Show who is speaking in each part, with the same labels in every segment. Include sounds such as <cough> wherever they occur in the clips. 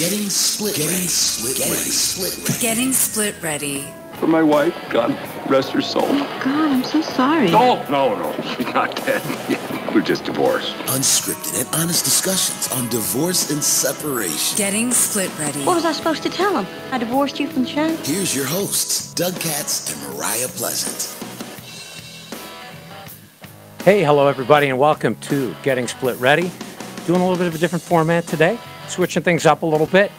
Speaker 1: Getting split. Getting split. Getting split. Ready.
Speaker 2: Getting split ready.
Speaker 3: For my wife, God rest her soul.
Speaker 4: Oh God, I'm so sorry.
Speaker 3: No, no, no. She's not dead. <laughs> We're just divorced.
Speaker 1: Unscripted and honest discussions on divorce and separation.
Speaker 2: Getting split ready.
Speaker 4: What was I supposed to tell him? I divorced you from Sharon?
Speaker 1: Here's your hosts, Doug Katz and Mariah Pleasant.
Speaker 5: Hey, hello everybody, and welcome to Getting Split Ready. Doing a little bit of a different format today, switching things up a little bit.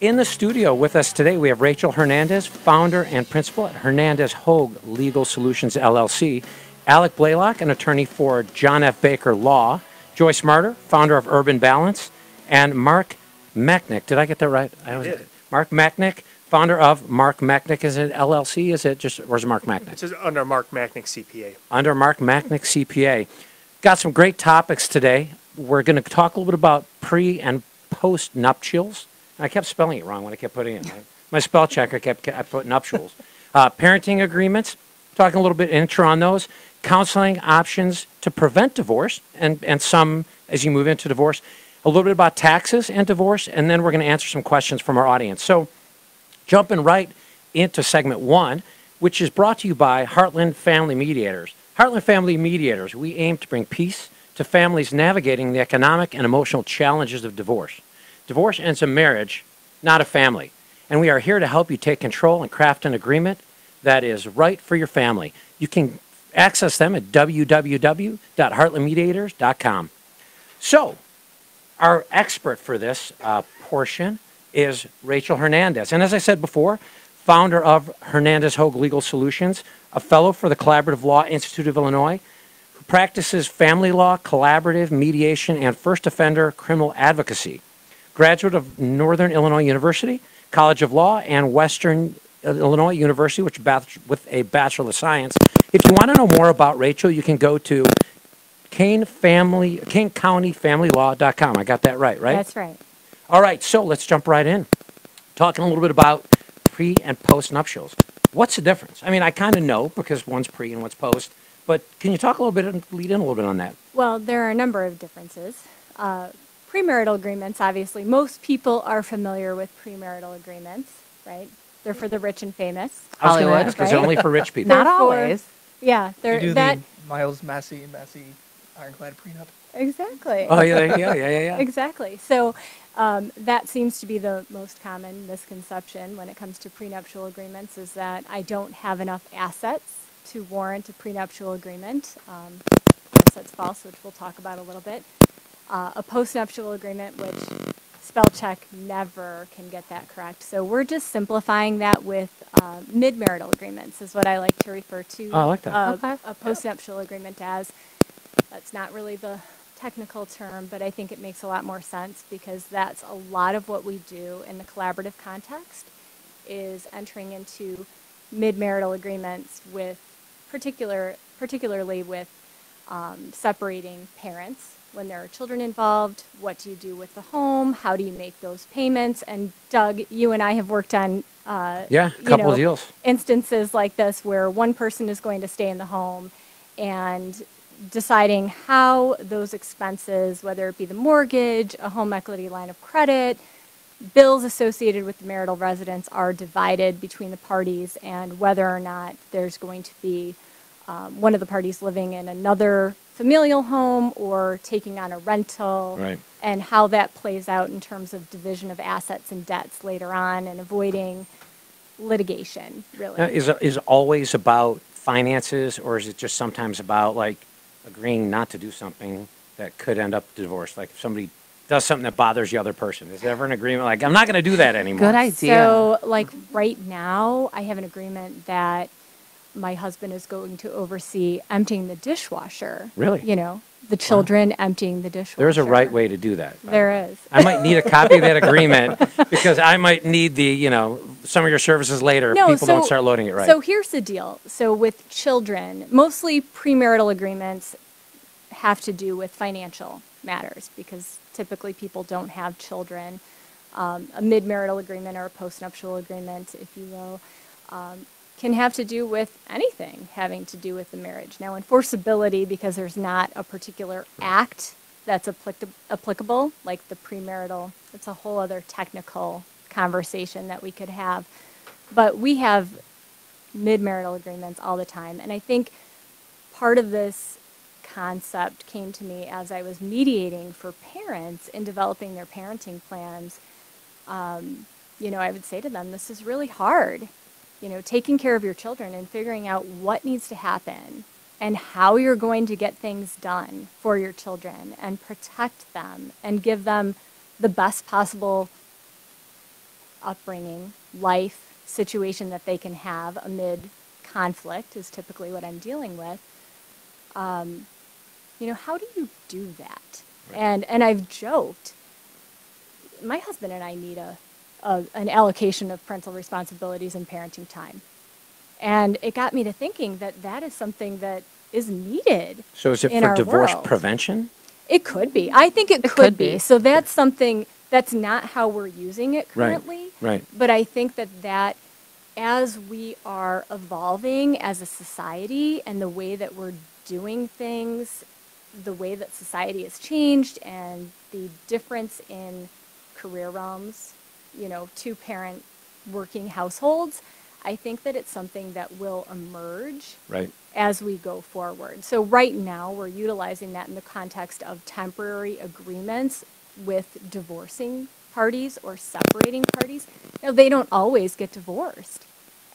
Speaker 5: In the studio with us today, we have Rachel Hernandez, founder and principal at Hernandez Hogue Legal Solutions LLC, Alec Blaylock, an attorney for John F. Baker Law, Joyce Marter, founder of Urban Balance, and Mark Mechnick. Did I get that right? I did. Mark Mechnick, founder of Mark Mechnick. Is it LLC? Is it just, where's Mark Mechnick?
Speaker 6: It's under Mark Macknick CPA.
Speaker 5: under Mark Machnick CPA. Got some great topics today. We're going to talk a little bit about pre and post nuptials. I kept spelling it wrong when I kept putting it. in. My spell checker kept I put nuptials. Uh, parenting agreements. Talking a little bit intro on those. Counseling options to prevent divorce and and some as you move into divorce. A little bit about taxes and divorce, and then we're going to answer some questions from our audience. So jumping right into segment one, which is brought to you by Heartland Family Mediators. Heartland Family Mediators, we aim to bring peace to families navigating the economic and emotional challenges of divorce. Divorce ends a marriage, not a family. And we are here to help you take control and craft an agreement that is right for your family. You can access them at www.heartlandmediators.com. So, our expert for this uh, portion is Rachel Hernandez. And as I said before, founder of Hernandez Hogue Legal Solutions, a fellow for the Collaborative Law Institute of Illinois, practices family law, collaborative mediation, and first offender criminal advocacy. Graduate of Northern Illinois University, College of Law, and Western Illinois University, which with a Bachelor of Science. If you want to know more about Rachel, you can go to Kane Family, Kane County Family Law.com. I got that right, right?
Speaker 7: That's right.
Speaker 5: All right, so let's jump right in. Talking a little bit about pre and post nuptials. What's the difference? I mean, I kind of know because one's pre and one's post, but can you talk a little bit and lead in a little bit on that?
Speaker 7: Well, there are a number of differences. Uh, premarital agreements, obviously, most people are familiar with premarital agreements, right? They're for the rich and famous.
Speaker 5: I was going to
Speaker 8: Hollywood,
Speaker 5: ask, is it
Speaker 7: right?
Speaker 5: only for rich people? <laughs>
Speaker 8: Not always.
Speaker 7: Yeah, they're
Speaker 6: do
Speaker 7: that
Speaker 6: the Miles Massey, Massey, Ironclad prenup.
Speaker 7: exactly.
Speaker 5: Oh, yeah, yeah, yeah, yeah, yeah. <laughs>
Speaker 7: Exactly. So um, that seems to be the most common misconception when it comes to prenuptial agreements is that I don't have enough assets to warrant a prenuptial agreement. Um, yes, that's false, which we'll talk about a little bit. Uh, a postnuptial agreement, which spell check never can get that correct. So we're just simplifying that with uh, mid-marital agreements is what I like to refer to.
Speaker 5: Oh, I like that.
Speaker 7: uh,
Speaker 8: Okay.
Speaker 7: A postnuptial agreement as. That's not really the technical term, but I think it makes a lot more sense because that's a lot of what we do in the collaborative context is entering into mid-marital agreements with particular, particularly with um, separating parents when there are children involved. What do you do with the home? How do you make those payments? And Doug, you and I have worked on uh,
Speaker 5: Yeah, a
Speaker 7: you
Speaker 5: couple of
Speaker 7: know,
Speaker 5: deals.
Speaker 7: instances like this where one person is going to stay in the home and deciding how those expenses, whether it be the mortgage, a home equity line of credit, bills associated with the marital residence are divided between the parties and whether or not there's going to be um, one of the parties living in another familial home or taking on a rental
Speaker 5: Right.
Speaker 7: and how that plays out in terms of division of assets and debts later on and avoiding litigation really
Speaker 5: Now, is it is always about finances, or is it just sometimes about like agreeing not to do something that could end up divorce? Like if somebody does something that bothers the other person, is there ever an agreement like I'm not going to do that anymore?
Speaker 8: Good idea.
Speaker 7: So, like right now, I have an agreement that my husband is going to oversee emptying the dishwasher.
Speaker 5: Really?
Speaker 7: You know, the children emptying the dishwasher.
Speaker 5: There's a right way to do that. by way.
Speaker 7: There is.
Speaker 5: I might need a copy of that agreement <laughs> because I might need the, you know, some of your services later if people don't start loading it right.
Speaker 7: So here's the deal. So with children, mostly premarital agreements have to do with financial matters because typically people don't have children. Um, a mid-marital agreement or a postnuptial agreement, if you will, um, can have to do with anything having to do with the marriage. Now, enforceability, because there's not a particular act that's applic- applicable, like the premarital. It's a whole other technical conversation that we could have. But we have mid-marital agreements all the time. And I think part of this concept came to me as I was mediating for parents in developing their parenting plans. Um, you know, I would say to them, this is really hard. You know, taking care of your children and figuring out what needs to happen and how you're going to get things done for your children and protect them and give them the best possible upbringing, life situation that they can have amid conflict is typically what I'm dealing with. Um, you know, how do you do that? And and I've joked. My husband and I need a, a an allocation of parental responsibilities and parenting time, and it got me to thinking that that is something that is needed.
Speaker 5: So is it
Speaker 7: in
Speaker 5: for divorce
Speaker 7: world.
Speaker 5: prevention?
Speaker 7: It could be. I think it, could,
Speaker 8: could
Speaker 7: be.
Speaker 8: be.
Speaker 7: So that's something that's not how we're using it currently.
Speaker 5: Right,
Speaker 7: currently.
Speaker 5: right.
Speaker 7: But I think that that as we are evolving as a society and the way that we're doing things, the way that society has changed and the difference in career realms, you know, two parent working households, I think that it's something that will emerge
Speaker 5: Right.
Speaker 7: as we go forward. So right now, we're utilizing that in the context of temporary agreements with divorcing parties or separating parties. Know, they don't always get divorced.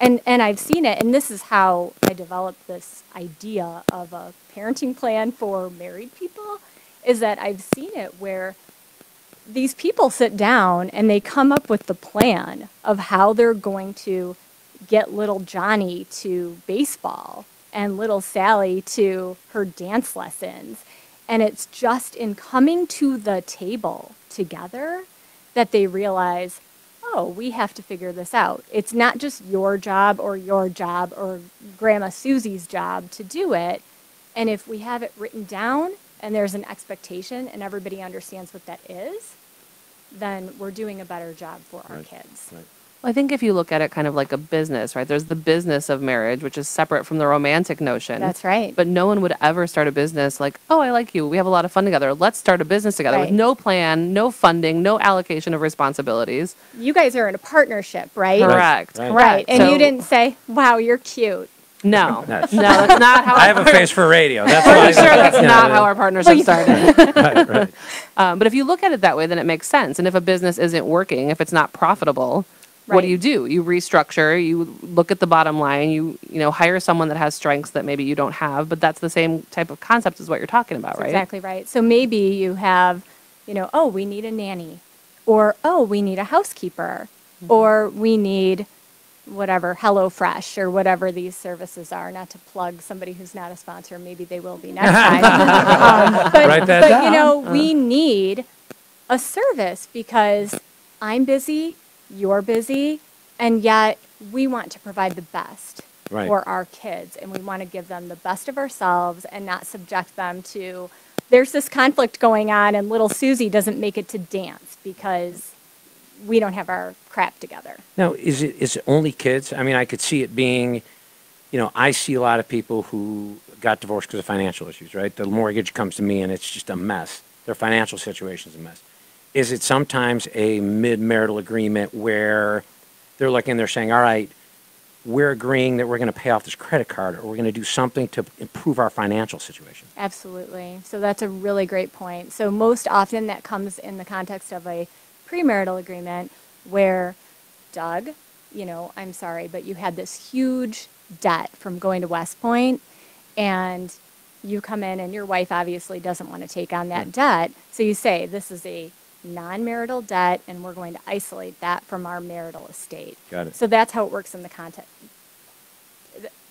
Speaker 7: And, and I've seen it, and this is how I developed this idea of a parenting plan for married people, is that I've seen it where these people sit down and they come up with the plan of how they're going to get little Johnny to baseball and little Sally to her dance lessons. And it's just in coming to the table together that they realize, oh, we have to figure this out. It's not just your job or your job or Grandma Susie's job to do it. And if we have it written down and there's an expectation and everybody understands what that is, then we're doing a better job for our kids.
Speaker 5: Right.
Speaker 8: Well, I think if you look at it kind of like a business, right? There's the business of marriage, which is separate from the romantic notion.
Speaker 7: That's right.
Speaker 8: But no one would ever start a business like, oh, I like you. We have a lot of fun together. Let's start a business together
Speaker 7: Right.
Speaker 8: with no plan, no funding, no allocation of responsibilities.
Speaker 7: You guys are in a partnership, right?
Speaker 8: Correct.
Speaker 5: Right.
Speaker 7: Right. And
Speaker 8: So-
Speaker 7: you didn't say, wow, you're cute.
Speaker 8: No, <laughs>
Speaker 5: That's-
Speaker 8: no, that's not how. <laughs>
Speaker 5: I have a face for radio. That's
Speaker 8: I'm
Speaker 5: why.
Speaker 8: sure that's
Speaker 5: you know,
Speaker 8: not how our partnership started. <laughs>
Speaker 5: right, right.
Speaker 8: Um, but if you look at it that way, then it makes sense. And if a business isn't working, if it's not profitable, what do you do? You restructure. You look at the bottom line. You you know hire someone that has strengths that maybe you don't have. But that's the same type of concept as what you're talking about,
Speaker 7: That's
Speaker 8: right?
Speaker 7: exactly right. So maybe you have, you know, oh, we need a nanny, or oh, we need a housekeeper,
Speaker 8: Mm-hmm.
Speaker 7: or we need whatever HelloFresh or whatever these services are. Not to plug somebody who's not a sponsor, maybe they will be <laughs> next time. um, <laughs> but but you know, we need a service because I'm busy, you're busy, and yet we want to provide the best
Speaker 5: Right.
Speaker 7: for our kids and we want to give them the best of ourselves and not subject them to there's this conflict going on and little Susie doesn't make it to dance because we don't have our crap together.
Speaker 5: Now, is it is it only kids? I mean, I could see it being, you know, I see a lot of people who got divorced because of financial issues, right? The mortgage comes to me and it's just a mess. Their financial situation's a mess. Is it sometimes a mid-marital agreement where they're looking, they're saying, all right, we're agreeing that we're going to pay off this credit card or we're going to do something to improve our financial situation?
Speaker 7: Absolutely. So that's a really great point. So most often that comes in the context of a premarital agreement where Doug, you know, I'm sorry, but you had this huge debt from going to West Point and you come in and your wife obviously doesn't want to take on that hmm. debt. So you say, this is a non-marital debt and we're going to isolate that from our marital estate.
Speaker 5: Got it.
Speaker 7: So that's how it works in the context.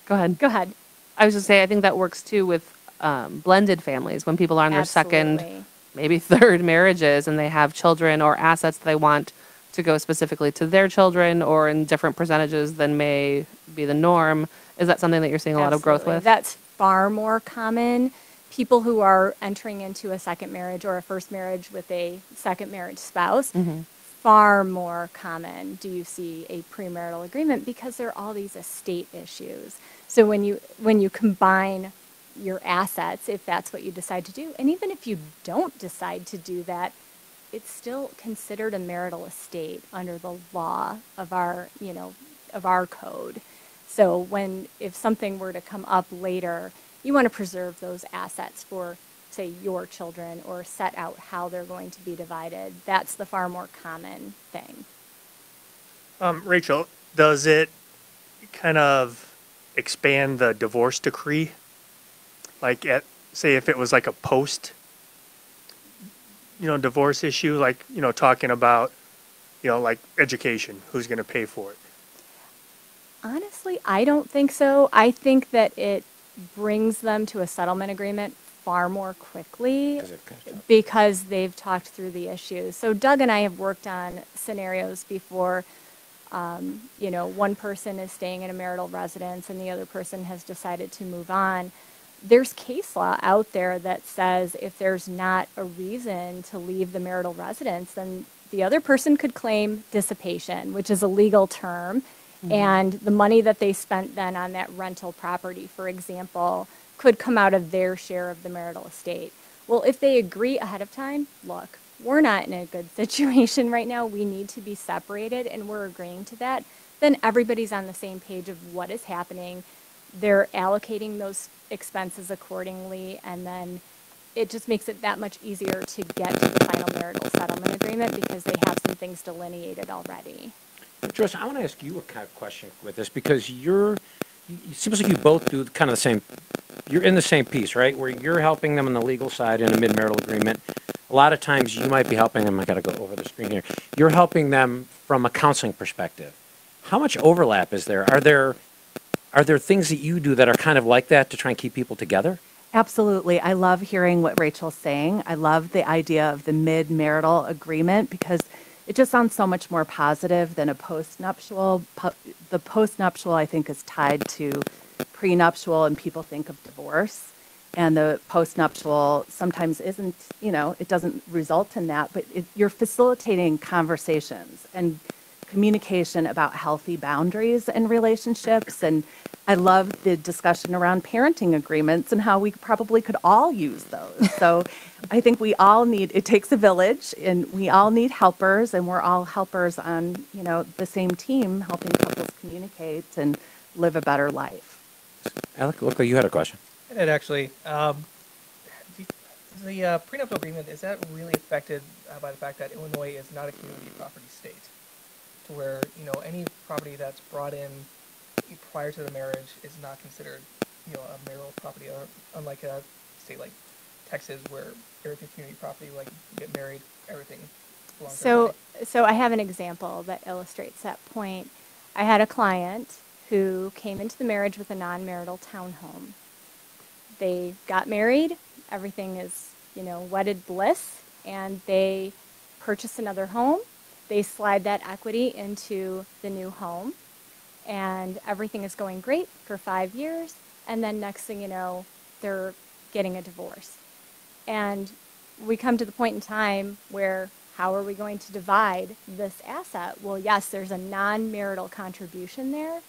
Speaker 8: Go ahead.
Speaker 7: Go ahead.
Speaker 8: I was just say I think that works too with um, blended families when people are on their second, maybe <laughs> third marriages and they have children or assets that they want to go specifically to their children or in different percentages than may be the norm. Is that something that you're seeing a lot of growth with?
Speaker 7: That's far more common. People who are entering into a second marriage or a first marriage with a second marriage spouse,
Speaker 8: Mm-hmm.
Speaker 7: far more common do you see a premarital agreement because there are all these estate issues. So when you when you combine your assets if that's what you decide to do. And even if you don't decide to do that, it's still considered a marital estate under the law of our, you know, of our code. So when, if something were to come up later, you want to preserve those assets for, say, your children or set out how they're going to be divided. That's the far more common thing.
Speaker 6: Um, Rachel, does it kind of expand the divorce decree? Like at, say if it was like a post, you know, divorce issue, like, you know, talking about, you know, like education, who's gonna pay for it?
Speaker 7: Honestly, I don't think so. I think that it brings them to a settlement agreement far more quickly
Speaker 5: 'Cause it comes up.
Speaker 7: because they've talked through the issues. So Doug and I have worked on scenarios before. Um, you know, one person is staying in a marital residence and the other person has decided to move on. There's case law out there that says if there's not a reason to leave the marital residence, then the other person could claim dissipation, which is a legal term. Mm-hmm. And the money that they spent then on that rental property, for example, could come out of their share of the marital estate. Well, if they agree ahead of time, look, we're not in a good <laughs> situation right now. We need to be separated and we're agreeing to that. Then everybody's on the same page of what is happening. They're allocating those expenses accordingly and then it just makes it that much easier to get to the final marital settlement agreement because they have some things delineated already.
Speaker 5: Joyce, I want to ask you a kind of question with this because you're, it seems like you both do kind of the same, you're in the same piece, right? Where you're helping them on the legal side in a mid-marital agreement. A lot of times you might be helping them, I got to go over the screen here. You're helping them from a counseling perspective. How much overlap is there? Are there, are there things that you do that are kind of like that to try and keep people together?
Speaker 9: Absolutely. I love hearing what Rachel's saying. I love the idea of the mid marital agreement because it just sounds so much more positive than a postnuptial. Po- the postnuptial, I think, is tied to prenuptial, and people think of divorce. And the postnuptial sometimes isn't, you know, it doesn't result in that, but it, you're facilitating conversations and communication about healthy boundaries in relationships. And I love the discussion around parenting agreements and how we probably could all use those. So I think we all need, it takes a village and we all need helpers and we're all helpers on, you know, the same team, helping couples communicate and live a better life.
Speaker 5: Alec, look like you had a question.
Speaker 6: And actually, um, the, the uh, prenuptial agreement, is that really affected uh, by the fact that Illinois is not a community property state? To where, you know, any property that's brought in prior to the marriage is not considered, you know, a marital property, uh, unlike a state like Texas where everything community property, like get married, everything
Speaker 7: So, so I have an example that illustrates that point. I had a client who came into the marriage with a non-marital townhome. They got married, everything is, you know, wedded bliss, and they purchase another home. They slide that equity into the new home, and everything is going great for five years. And then next thing you know, they're getting a divorce. And we come to the point in time where how are we going to divide this asset? Well, yes, there's a non marital contribution there,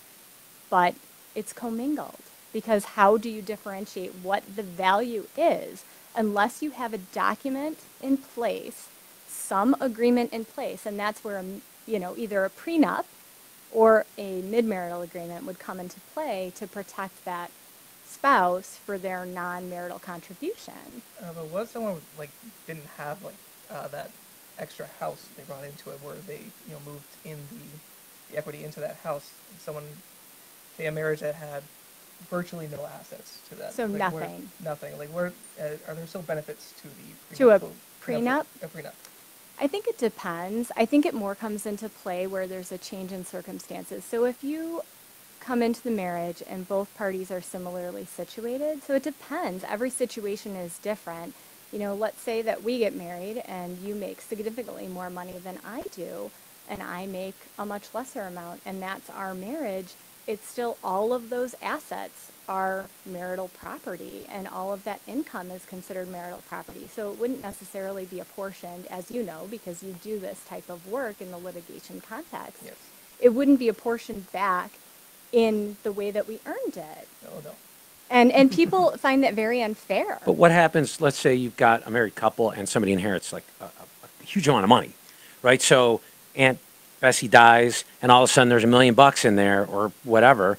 Speaker 7: but it's commingled. Because how do you differentiate what the value is unless you have a document in place, some agreement in place? And that's where, you know, either a prenup or a mid marital agreement would come into play to protect that spouse for their non marital contribution.
Speaker 6: Uh, but what if someone like didn't have like uh, that extra house they brought into it, where they you know moved in the, the equity into that house? Someone, say a marriage that had virtually no assets to that.
Speaker 7: So
Speaker 6: like, where-
Speaker 7: nothing.
Speaker 6: nothing. Like where uh, are there still benefits to the
Speaker 7: To a prenup?
Speaker 6: A prenup.
Speaker 7: I think it depends. I think it more comes into play where there's a change in circumstances. So if you come into the marriage and both parties are similarly situated, so it depends. Every situation is different. You know, let's say that we get married and you make significantly more money than I do, and I make a much lesser amount, and that's our marriage. It's still all of those assets are marital property, and all of that income is considered marital property. So it wouldn't necessarily be apportioned, as you know, because you do this type of work in the litigation context.
Speaker 6: Yes.
Speaker 7: It wouldn't be apportioned back in the way that we earned it.
Speaker 6: No, no.
Speaker 7: And, and <laughs> people find that very unfair.
Speaker 5: But what happens, let's say you've got a married couple and somebody inherits like a, a, a huge amount of money, right? So Aunt Bessie dies and all of a sudden there's a million bucks in there or whatever.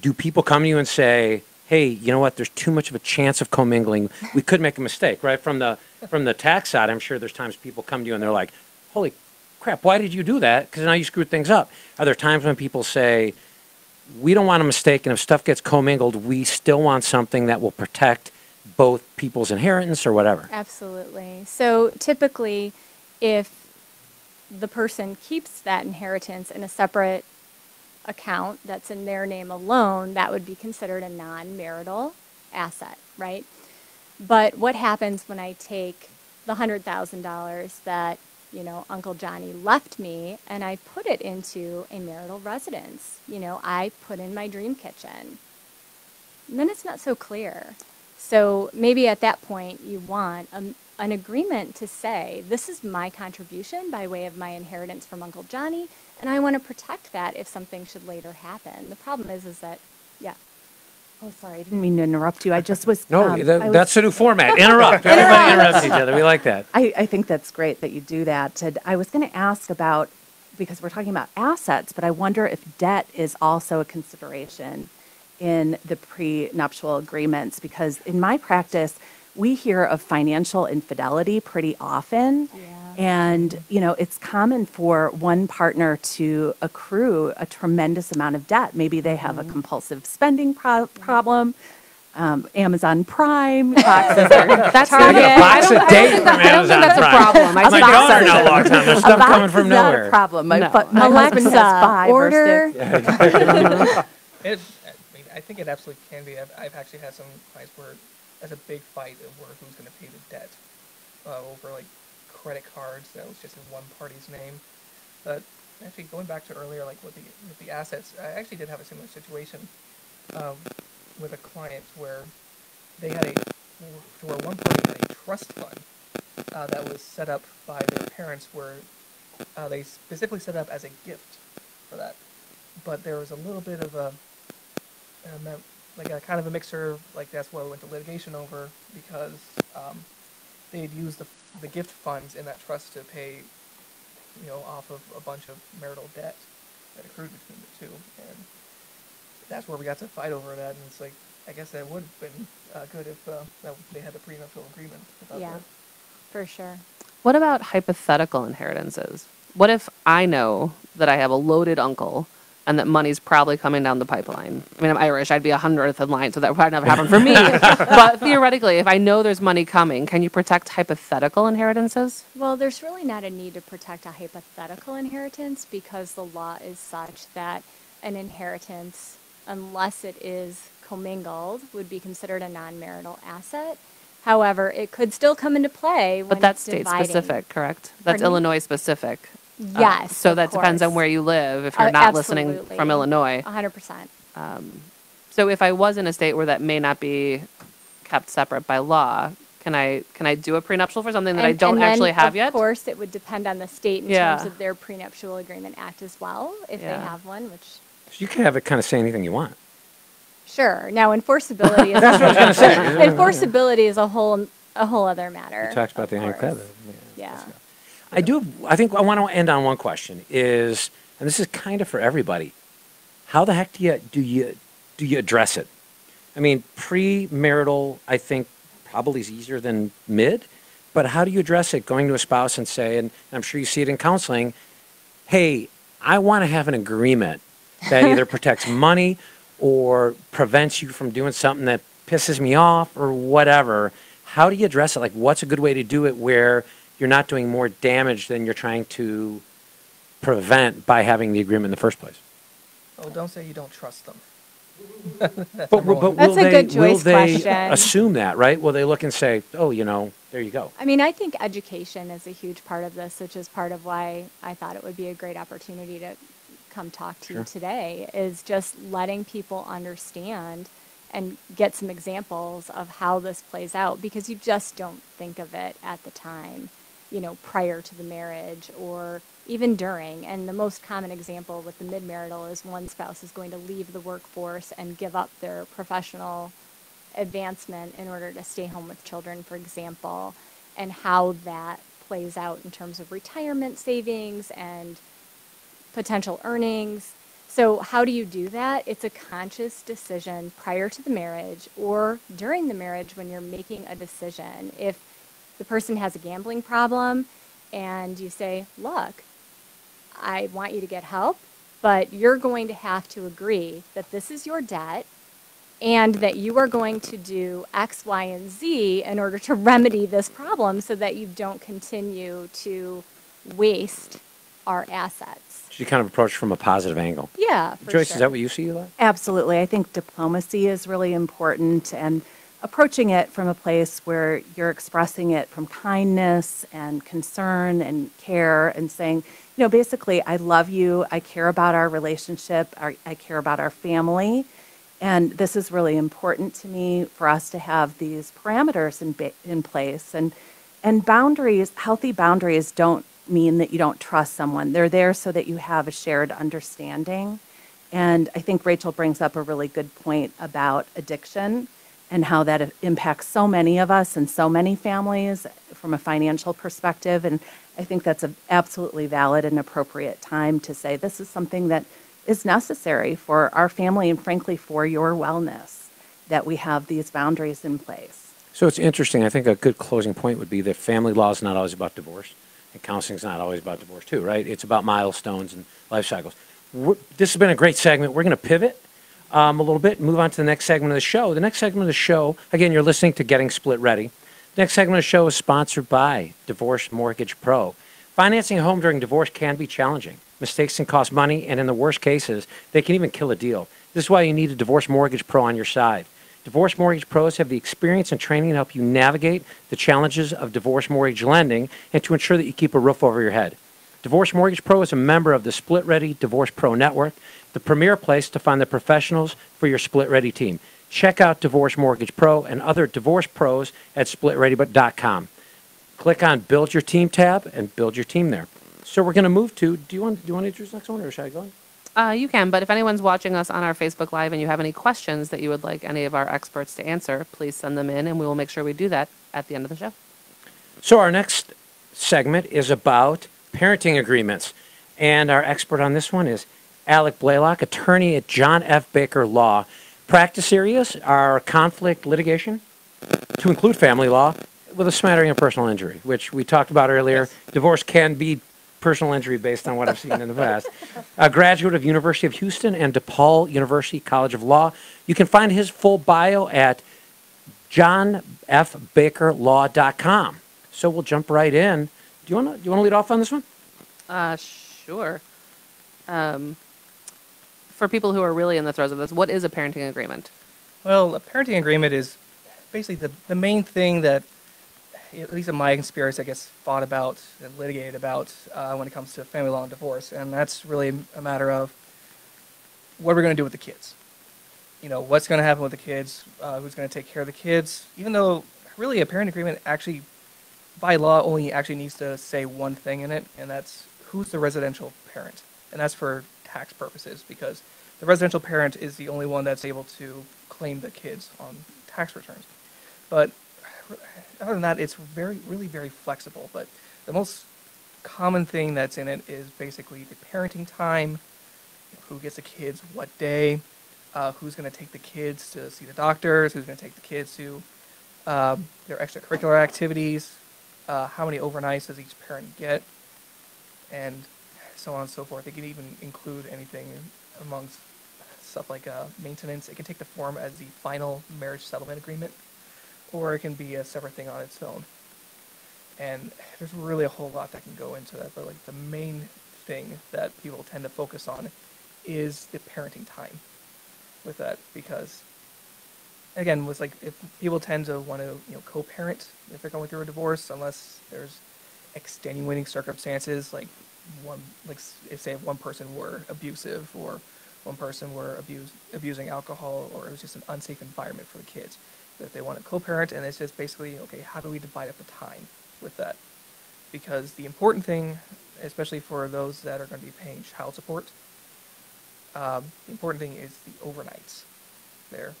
Speaker 5: Do people come to you and say, hey, you know what, there's too much of a chance of commingling. We could make a mistake, right? From the, from the tax side, I'm sure there's times people come to you and they're like, holy crap, why did you do that? Because now you screwed things up. Are there times when people say, we don't want a mistake, and if stuff gets commingled, we still want something that will protect both people's inheritance or whatever?
Speaker 7: Absolutely. So typically, if the person keeps that inheritance in a separate account that's in their name alone, that would be considered a non-marital asset, right? But what happens when I take the hundred thousand dollars that, you know, Uncle Johnny left me and I put it into a marital residence? You know, I put in my dream kitchen. And then it's not so clear. So maybe at that point you want a, an agreement to say, this is my contribution by way of my inheritance from Uncle Johnny, and I want to protect that if something should later happen. The problem is, is that.
Speaker 9: Oh, sorry, I didn't mean to interrupt you. I just was.
Speaker 5: No,
Speaker 9: um,
Speaker 5: that,
Speaker 9: was-
Speaker 5: that's the new format. Interrupt. Everybody interrupts each other. We like that.
Speaker 9: I, I think that's great that you do that. And I was going to ask about, because we're talking about assets, but I wonder if debt is also a consideration in the prenuptial agreements, because in my practice, we hear of financial infidelity pretty often.
Speaker 7: Yeah.
Speaker 9: And, you know, it's common for one partner to accrue a tremendous amount of debt. Maybe they have a compulsive spending pro- problem. Um, Amazon Prime boxes are
Speaker 8: That's
Speaker 5: They get a box a day from
Speaker 8: I don't think
Speaker 5: Amazon
Speaker 8: that's a problem. I
Speaker 5: My
Speaker 8: think
Speaker 5: daughter
Speaker 8: that's-
Speaker 5: now logs on. There's
Speaker 9: A
Speaker 5: stuff coming from
Speaker 9: is not a problem. My,
Speaker 8: No.
Speaker 9: fu- my husband has five
Speaker 7: order.
Speaker 9: six. <laughs>
Speaker 6: It, I mean, I think it absolutely can be. I've, I've actually had some clients where there's a big fight over who's going to pay the debt uh, over like credit cards that was just in one party's name. But actually, going back to earlier, like with the with the assets, I actually did have a similar situation um, with a client where they had a where one party had a trust fund uh, that was set up by their parents, where uh, they specifically set up as a gift for that. But there was a little bit of a, mem- like a kind of a mixer, like that's what we went to litigation over because um, they had used the, the gift funds in that trust to pay, you know, off of a bunch of marital debt that accrued between the two, and that's where we got to fight over that. And it's like, I guess that would have been uh, good if uh, that they had the prenuptial agreement. About
Speaker 7: Yeah.
Speaker 6: that.
Speaker 7: For sure.
Speaker 8: What about hypothetical inheritances? What if I know that I have a loaded uncle and that money's probably coming down the pipeline? I mean, I'm Irish. I'd be a hundredth in line, so that would probably never happen for me. <laughs> but theoretically, if I know there's money coming, can you protect hypothetical inheritances?
Speaker 7: Well, there's really not a need to protect a hypothetical inheritance because the law is such that an inheritance, unless it is commingled, would be considered a non-marital asset. However, it could still come into play when
Speaker 8: But that's
Speaker 7: it's
Speaker 8: state
Speaker 7: dividing.
Speaker 8: specific, correct? That's
Speaker 7: Pardon me?
Speaker 8: On specific. Uh,
Speaker 7: Yes.
Speaker 8: so
Speaker 7: of
Speaker 8: that depends on where you live if you're
Speaker 7: Uh,
Speaker 8: not listening from Illinois.
Speaker 7: A hundred percent.
Speaker 8: So if I was in a state where that may not be kept separate by law, can I can I do a prenuptial for something that I don't
Speaker 7: and then,
Speaker 8: actually have yet?
Speaker 7: Of course, it would depend on the state in
Speaker 8: Yeah.
Speaker 7: terms of their prenuptial agreement act as well, if they have one, which,
Speaker 5: You can have it kind of say anything you want.
Speaker 7: sure. Now, enforceability is, <laughs>
Speaker 5: gonna say. <laughs>
Speaker 7: enforceability is a whole, a whole other matter.
Speaker 5: You talked about the Hank
Speaker 7: course.
Speaker 5: Feather.
Speaker 7: Yeah.
Speaker 5: I do. I think I want to end on one question. Is and this is kind of for everybody. How the heck do you do you do you address it? I mean, pre-marital, I think probably is easier than mid. But how do you address it? Going to a spouse and say, and I'm sure you see it in counseling. Hey, I want to have an agreement that either <laughs> protects money or prevents you from doing something that pisses me off or whatever. How do you address it? Like, what's a good way to do it where you're not doing more damage than you're trying to prevent by having the agreement in the first place?
Speaker 6: Oh, don't say you don't trust them. <laughs>
Speaker 5: But, but will
Speaker 7: That's a
Speaker 5: they,
Speaker 7: good
Speaker 5: will
Speaker 7: choice
Speaker 5: they
Speaker 7: question.
Speaker 5: assume that, right? Will they look and say, oh, you know, there you go?
Speaker 7: I mean, I think education is a huge part of this, which is part of why I thought it would be a great opportunity to come talk to
Speaker 5: Sure.
Speaker 7: you today, is just letting people understand and get some examples of how this plays out because you just don't think of it at the time. You know, prior to the marriage or even during. And the most common example with the mid-marital is one spouse is going to leave the workforce and give up their professional advancement in order to stay home with children, for example, and how that plays out in terms of retirement savings and potential earnings. So, how do you do that? It's a conscious decision prior to the marriage or during the marriage when you're making a decision. If the person has a gambling problem and you say, Look, I want you to get help, but you're going to have to agree that this is your debt and that you are going to do X, Y, and Z in order to remedy this problem so that you don't continue to waste our assets.
Speaker 5: So you kind of approach from a positive angle.
Speaker 7: Yeah, for
Speaker 5: Joyce,
Speaker 7: sure.
Speaker 5: is that what you see? Eli?
Speaker 9: Absolutely. I think diplomacy is really important and approaching it from a place where you're expressing it from kindness and concern and care and saying, you know, basically, I love you. I care about our relationship. Our, I care about our family. And this is really important to me for us to have these parameters in, in place. And, and boundaries, healthy boundaries, don't mean that you don't trust someone. They're there so that you have a shared understanding. And I think Rachel brings up a really good point about addiction and how that impacts so many of us and so many families from a financial perspective. And I think that's an absolutely valid and appropriate time to say this is something that is necessary for our family and frankly for your wellness that we have these boundaries in place.
Speaker 5: So it's interesting. I think a good closing point would be that family law is not always about divorce, and counseling is not always about divorce, too, right? It's about milestones and life cycles. We're, this has been a great segment. We're going to pivot um, a little bit and move on to the next segment of the show. The next segment of the show, again, you're listening to Getting Split Ready. The next segment of the show is sponsored by Divorce Mortgage Pro. Financing a home during divorce can be challenging. Mistakes can cost money, and in the worst cases, they can even kill a deal. This is why you need a Divorce Mortgage Pro on your side. Divorce Mortgage Pros have the experience and training to help you navigate the challenges of divorce mortgage lending and to ensure that you keep a roof over your head. Divorce Mortgage Pro is a member of the Split Ready Divorce Pro Network, the premier place to find the professionals for your Split Ready team. Check out Divorce Mortgage Pro and other divorce pros at splitready.com. Click on Build Your Team tab and build your team there. So we're going to move to. Do you want? Do you want to introduce the next one, or should I go? on?
Speaker 8: Uh, you can, but if anyone's watching us on our Facebook Live and you have any questions that you would like any of our experts to answer, please send them in and we will make sure we do that at the end of the show.
Speaker 5: So our next segment is about parenting agreements, and our expert on this one is Alec Blaylock, attorney at John F. Baker Law. Practice areas are conflict litigation, to include family law, with a smattering of personal injury, which we talked about earlier. Divorce can be personal injury based on what I've seen in the past. A graduate of University of Houston and DePaul University College of Law. You can find his full bio at johnfbakerlaw.com. So we'll jump right in. Do you want to do you want to lead off on this one?
Speaker 8: Uh, sure. Um, for people who are really in the throes of this, what is a parenting agreement?
Speaker 6: Well, a parenting agreement is basically the, the main thing that, at least in my experience, I guess, fought about and litigated about uh, when it comes to family law and divorce. And that's really a matter of what we're going to do with the kids. You know, what's going to happen with the kids, uh, who's going to take care of the kids, even though really a parent agreement actually, by law, only actually needs to say one thing in it, and that's who's the residential parent. And that's for tax purposes because the residential parent is the only one that's able to claim the kids on tax returns. But other than that, it's very, really very flexible. But the most common thing that's in it is basically the parenting time, who gets the kids what day, uh, who's going to take the kids to see the doctors, who's going to take the kids to um, their extracurricular activities, uh, how many overnights does each parent get, and so on and so forth. It can even include anything amongst stuff like uh, maintenance. It can take the form as the final marriage settlement agreement, or it can be a separate thing on its own. And there's really a whole lot that can go into that, but like the main thing that people tend to focus on is the parenting time with that because again was like if people tend to want to you know co-parent if they're going through a divorce unless there's extenuating circumstances like one like if say one person were abusive or one person were abuse, abusing alcohol or it was just an unsafe environment for the kids if they want to co-parent and it's just basically okay how do we divide up the time with that? Because the important thing, especially for those that are going to be paying child support, um, the important thing is the overnights there,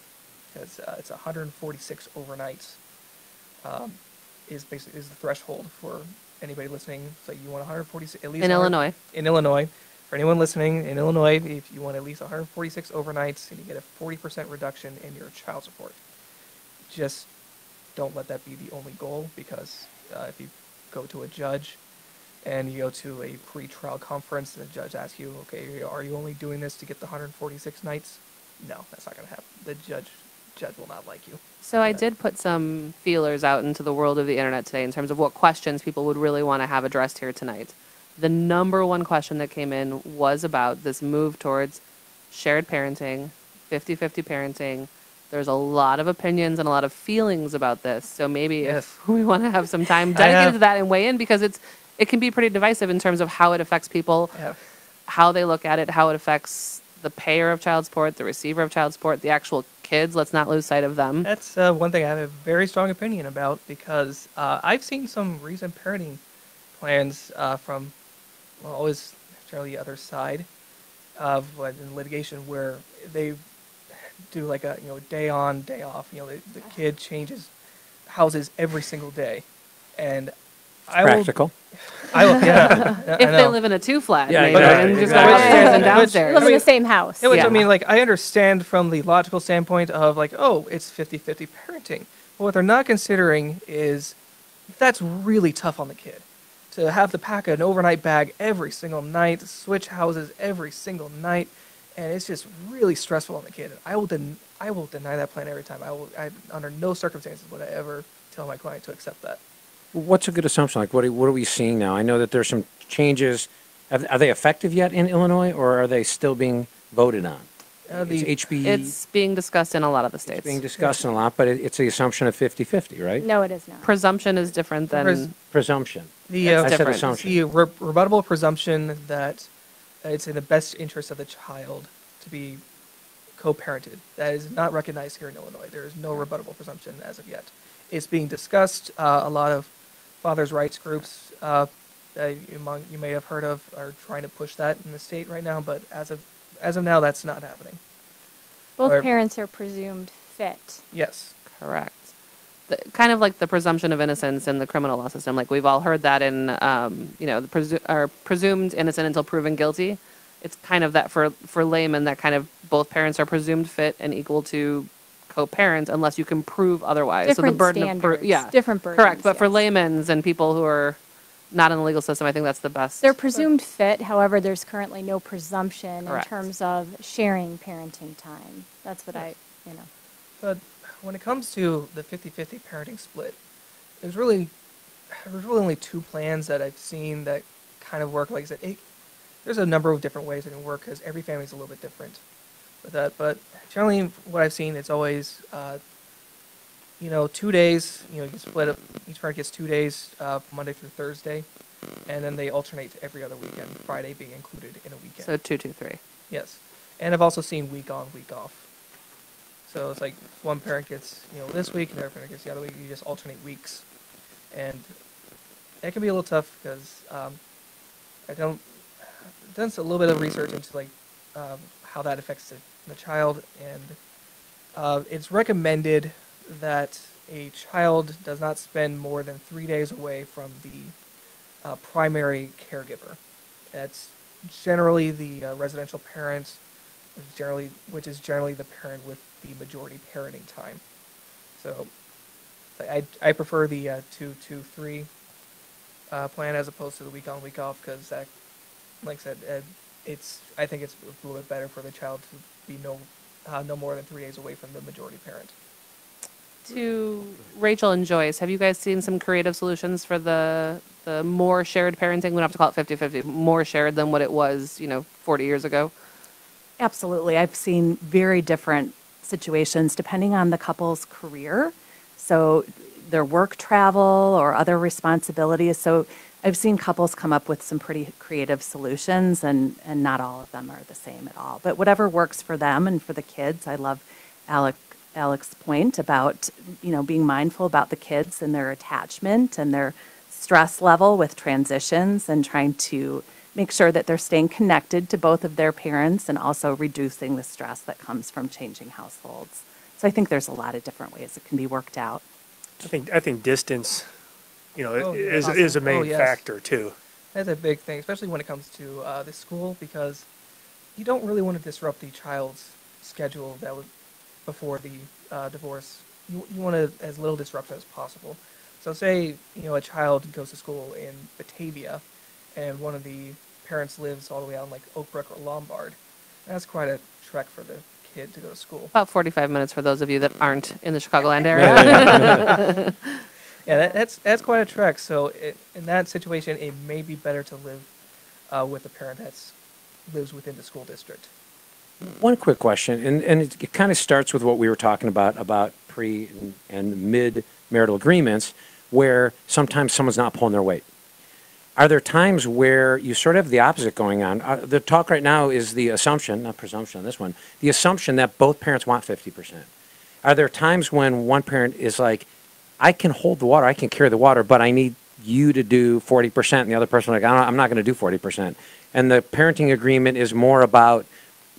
Speaker 6: because uh, it's 146 overnights um, is basically is the threshold for anybody listening. So you want 146 at least
Speaker 8: In Illinois.
Speaker 6: In Illinois, for anyone listening in Illinois, if you want at least 146 overnights, and you get a 40% reduction in your child support, just don't let that be the only goal because uh, if you go to a judge and you go to a pre-trial conference and the judge asks you, okay, are you only doing this to get the 146 nights? No, that's not going to happen. The judge judge will not like you.
Speaker 8: So I did put some feelers out into the world of the internet today in terms of what questions people would really want to have addressed here tonight. The number one question that came in was about this move towards shared parenting, 50-50 parenting. There's a lot of opinions and a lot of feelings about this. So maybe
Speaker 6: Yes.
Speaker 8: if <laughs> we want to have some time <laughs> dedicated to that and weigh in because it's it can be pretty divisive in terms of how it affects people
Speaker 6: Yeah.
Speaker 8: how they look at it, how it affects the payer of child support, the receiver of child support, the actual kids. Let's not lose sight of them.
Speaker 6: That's uh, one thing I have a very strong opinion about because uh, I've seen some recent parenting plans uh, from, well, always generally the other side of what in litigation where they do like a you know day on day off. You know the, the kid changes houses every single day, and I will,
Speaker 5: Practical.
Speaker 6: I will, yeah, <laughs> I
Speaker 8: if they live in a two flat,
Speaker 5: Yeah,
Speaker 8: maybe,
Speaker 5: exactly,
Speaker 8: and just
Speaker 5: exactly.
Speaker 8: go upstairs and
Speaker 6: Which-
Speaker 8: downstairs.
Speaker 7: Live in
Speaker 6: mean-
Speaker 7: the same house.
Speaker 6: Yeah, which
Speaker 8: Yeah.
Speaker 6: I mean, like, I understand from the logical standpoint of, like, oh, it's 50 50 parenting. But what they're not considering is that's really tough on the kid. To have to pack an overnight bag every single night, switch houses every single night, and it's just really stressful on the kid. I will, den- I will deny that plan every time. I will, I, under no circumstances would I ever tell my client to accept that.
Speaker 5: What's a good assumption? Like, what are, what are we seeing now? I know that there's some changes. Are, are they effective yet in Illinois, or are they still being voted on?
Speaker 6: Uh, the-
Speaker 5: it's HB
Speaker 8: It's being discussed in a lot of the states.
Speaker 5: it's being discussed in a lot, but it, it's the assumption of 50-50, right?
Speaker 7: No, it is not.
Speaker 8: Presumption is different than
Speaker 6: Pres-
Speaker 5: Presumption.
Speaker 6: The, uh,
Speaker 5: I said assumption.
Speaker 6: the re- rebuttable presumption that it's in the best interest of the child to be co-parented. That is not recognized here in Illinois. There is no rebuttable presumption as of yet. It's being discussed. Uh, a lot of fathers' rights groups uh, that you, among, you may have heard of are trying to push that in the state right now. But as of as of now, that's not happening.
Speaker 7: Both
Speaker 6: Or-
Speaker 7: parents are presumed fit.
Speaker 6: Yes.
Speaker 8: correct. The, kind of like the presumption of innocence in the criminal law system. Like we've all heard that in, um, you know, the presu- are presumed innocent until proven guilty. It's kind of that for for laymen that kind of both parents are presumed fit and equal to co-parent unless you can prove otherwise.
Speaker 7: Different
Speaker 8: so the burden
Speaker 7: standards,
Speaker 8: of pro- yeah,
Speaker 7: different
Speaker 8: Correct,
Speaker 7: burdens,
Speaker 8: but for
Speaker 7: yes.
Speaker 8: laymen's and people who are not in the legal system, I think that's the best.
Speaker 7: They're presumed fit, however, there's currently no presumption in terms of sharing parenting time. That's what I, you know.
Speaker 6: But when it comes to the 50-50 parenting split, there's really there's really only two plans that I've seen that kind of work. Like I said, it, there's a number of different ways it can work because every family is a little bit different with that. But generally, what I've seen, it's always uh, you know two days. You know, you split up. Each parent gets two days, uh, Monday through Thursday, and then they alternate every other weekend. Friday being included in a weekend.
Speaker 8: so two, two, three.
Speaker 6: Yes, and I've also seen week on, week off. So it's like one parent gets you know this week, and the other parent gets the other week. You just alternate weeks, and it can be a little tough because um, I don't I've done a little bit of research into like um, how that affects the, the child, and uh, it's recommended that a child does not spend more than three days away from the uh, primary caregiver. That's generally the uh, residential parent, generally which is generally the parent with the majority parenting time. So, I I prefer the uh, two two three uh, plan as opposed to the week on week off because that, like I said, uh, it's I think it's a little bit better for the child to be no uh, no more than three days away from the majority parent.
Speaker 8: To Rachel and Joyce, have you guys seen some creative solutions for the the more shared parenting? We don't have to call it 50-50, more shared than what it was, you know, 40 years ago.
Speaker 9: Absolutely. I've seen very different situations depending on the couple's career. So their work travel or other responsibilities. So I've seen couples come up with some pretty creative solutions and, and not all of them are the same at all. But whatever works for them and for the kids, I love Alec Alex's point about, you know, being mindful about the kids and their attachment and their stress level with transitions and trying to make sure that they're staying connected to both of their parents and also reducing the stress that comes from changing households. So I think there's a lot of different ways it can be worked out.
Speaker 10: I think, I think distance, you know,
Speaker 6: Oh, yeah.
Speaker 10: is, is a
Speaker 6: Oh,
Speaker 10: main
Speaker 6: yes.
Speaker 10: factor too.
Speaker 6: That's a big thing, especially when it comes to uh, the school, because you don't really want to disrupt the child's schedule that would before the uh, divorce. You you want to as little disruption as possible. So say you know a child goes to school in Batavia, and one of the parents lives all the way out in like Oakbrook or Lombard. That's quite a trek for the kid to go to school.
Speaker 8: About 45 minutes for those of you that aren't in the Chicagoland <laughs> area. <laughs> <laughs>
Speaker 6: Yeah, that, that's that's quite a trek. So it, in that situation, it may be better to live uh, with a parent that lives within the school district.
Speaker 5: One quick question, and, and it, it kind of starts with what we were talking about, about pre and, and mid marital agreements, where sometimes someone's not pulling their weight. Are there times where you sort of have the opposite going on? Uh, the talk right now is the assumption, not presumption on this one, the assumption that both parents want 50%. Are there times when one parent is like, I can hold the water, I can carry the water, but I need you to do 40%, and the other person like, I'm not going to do 40%. And the parenting agreement is more about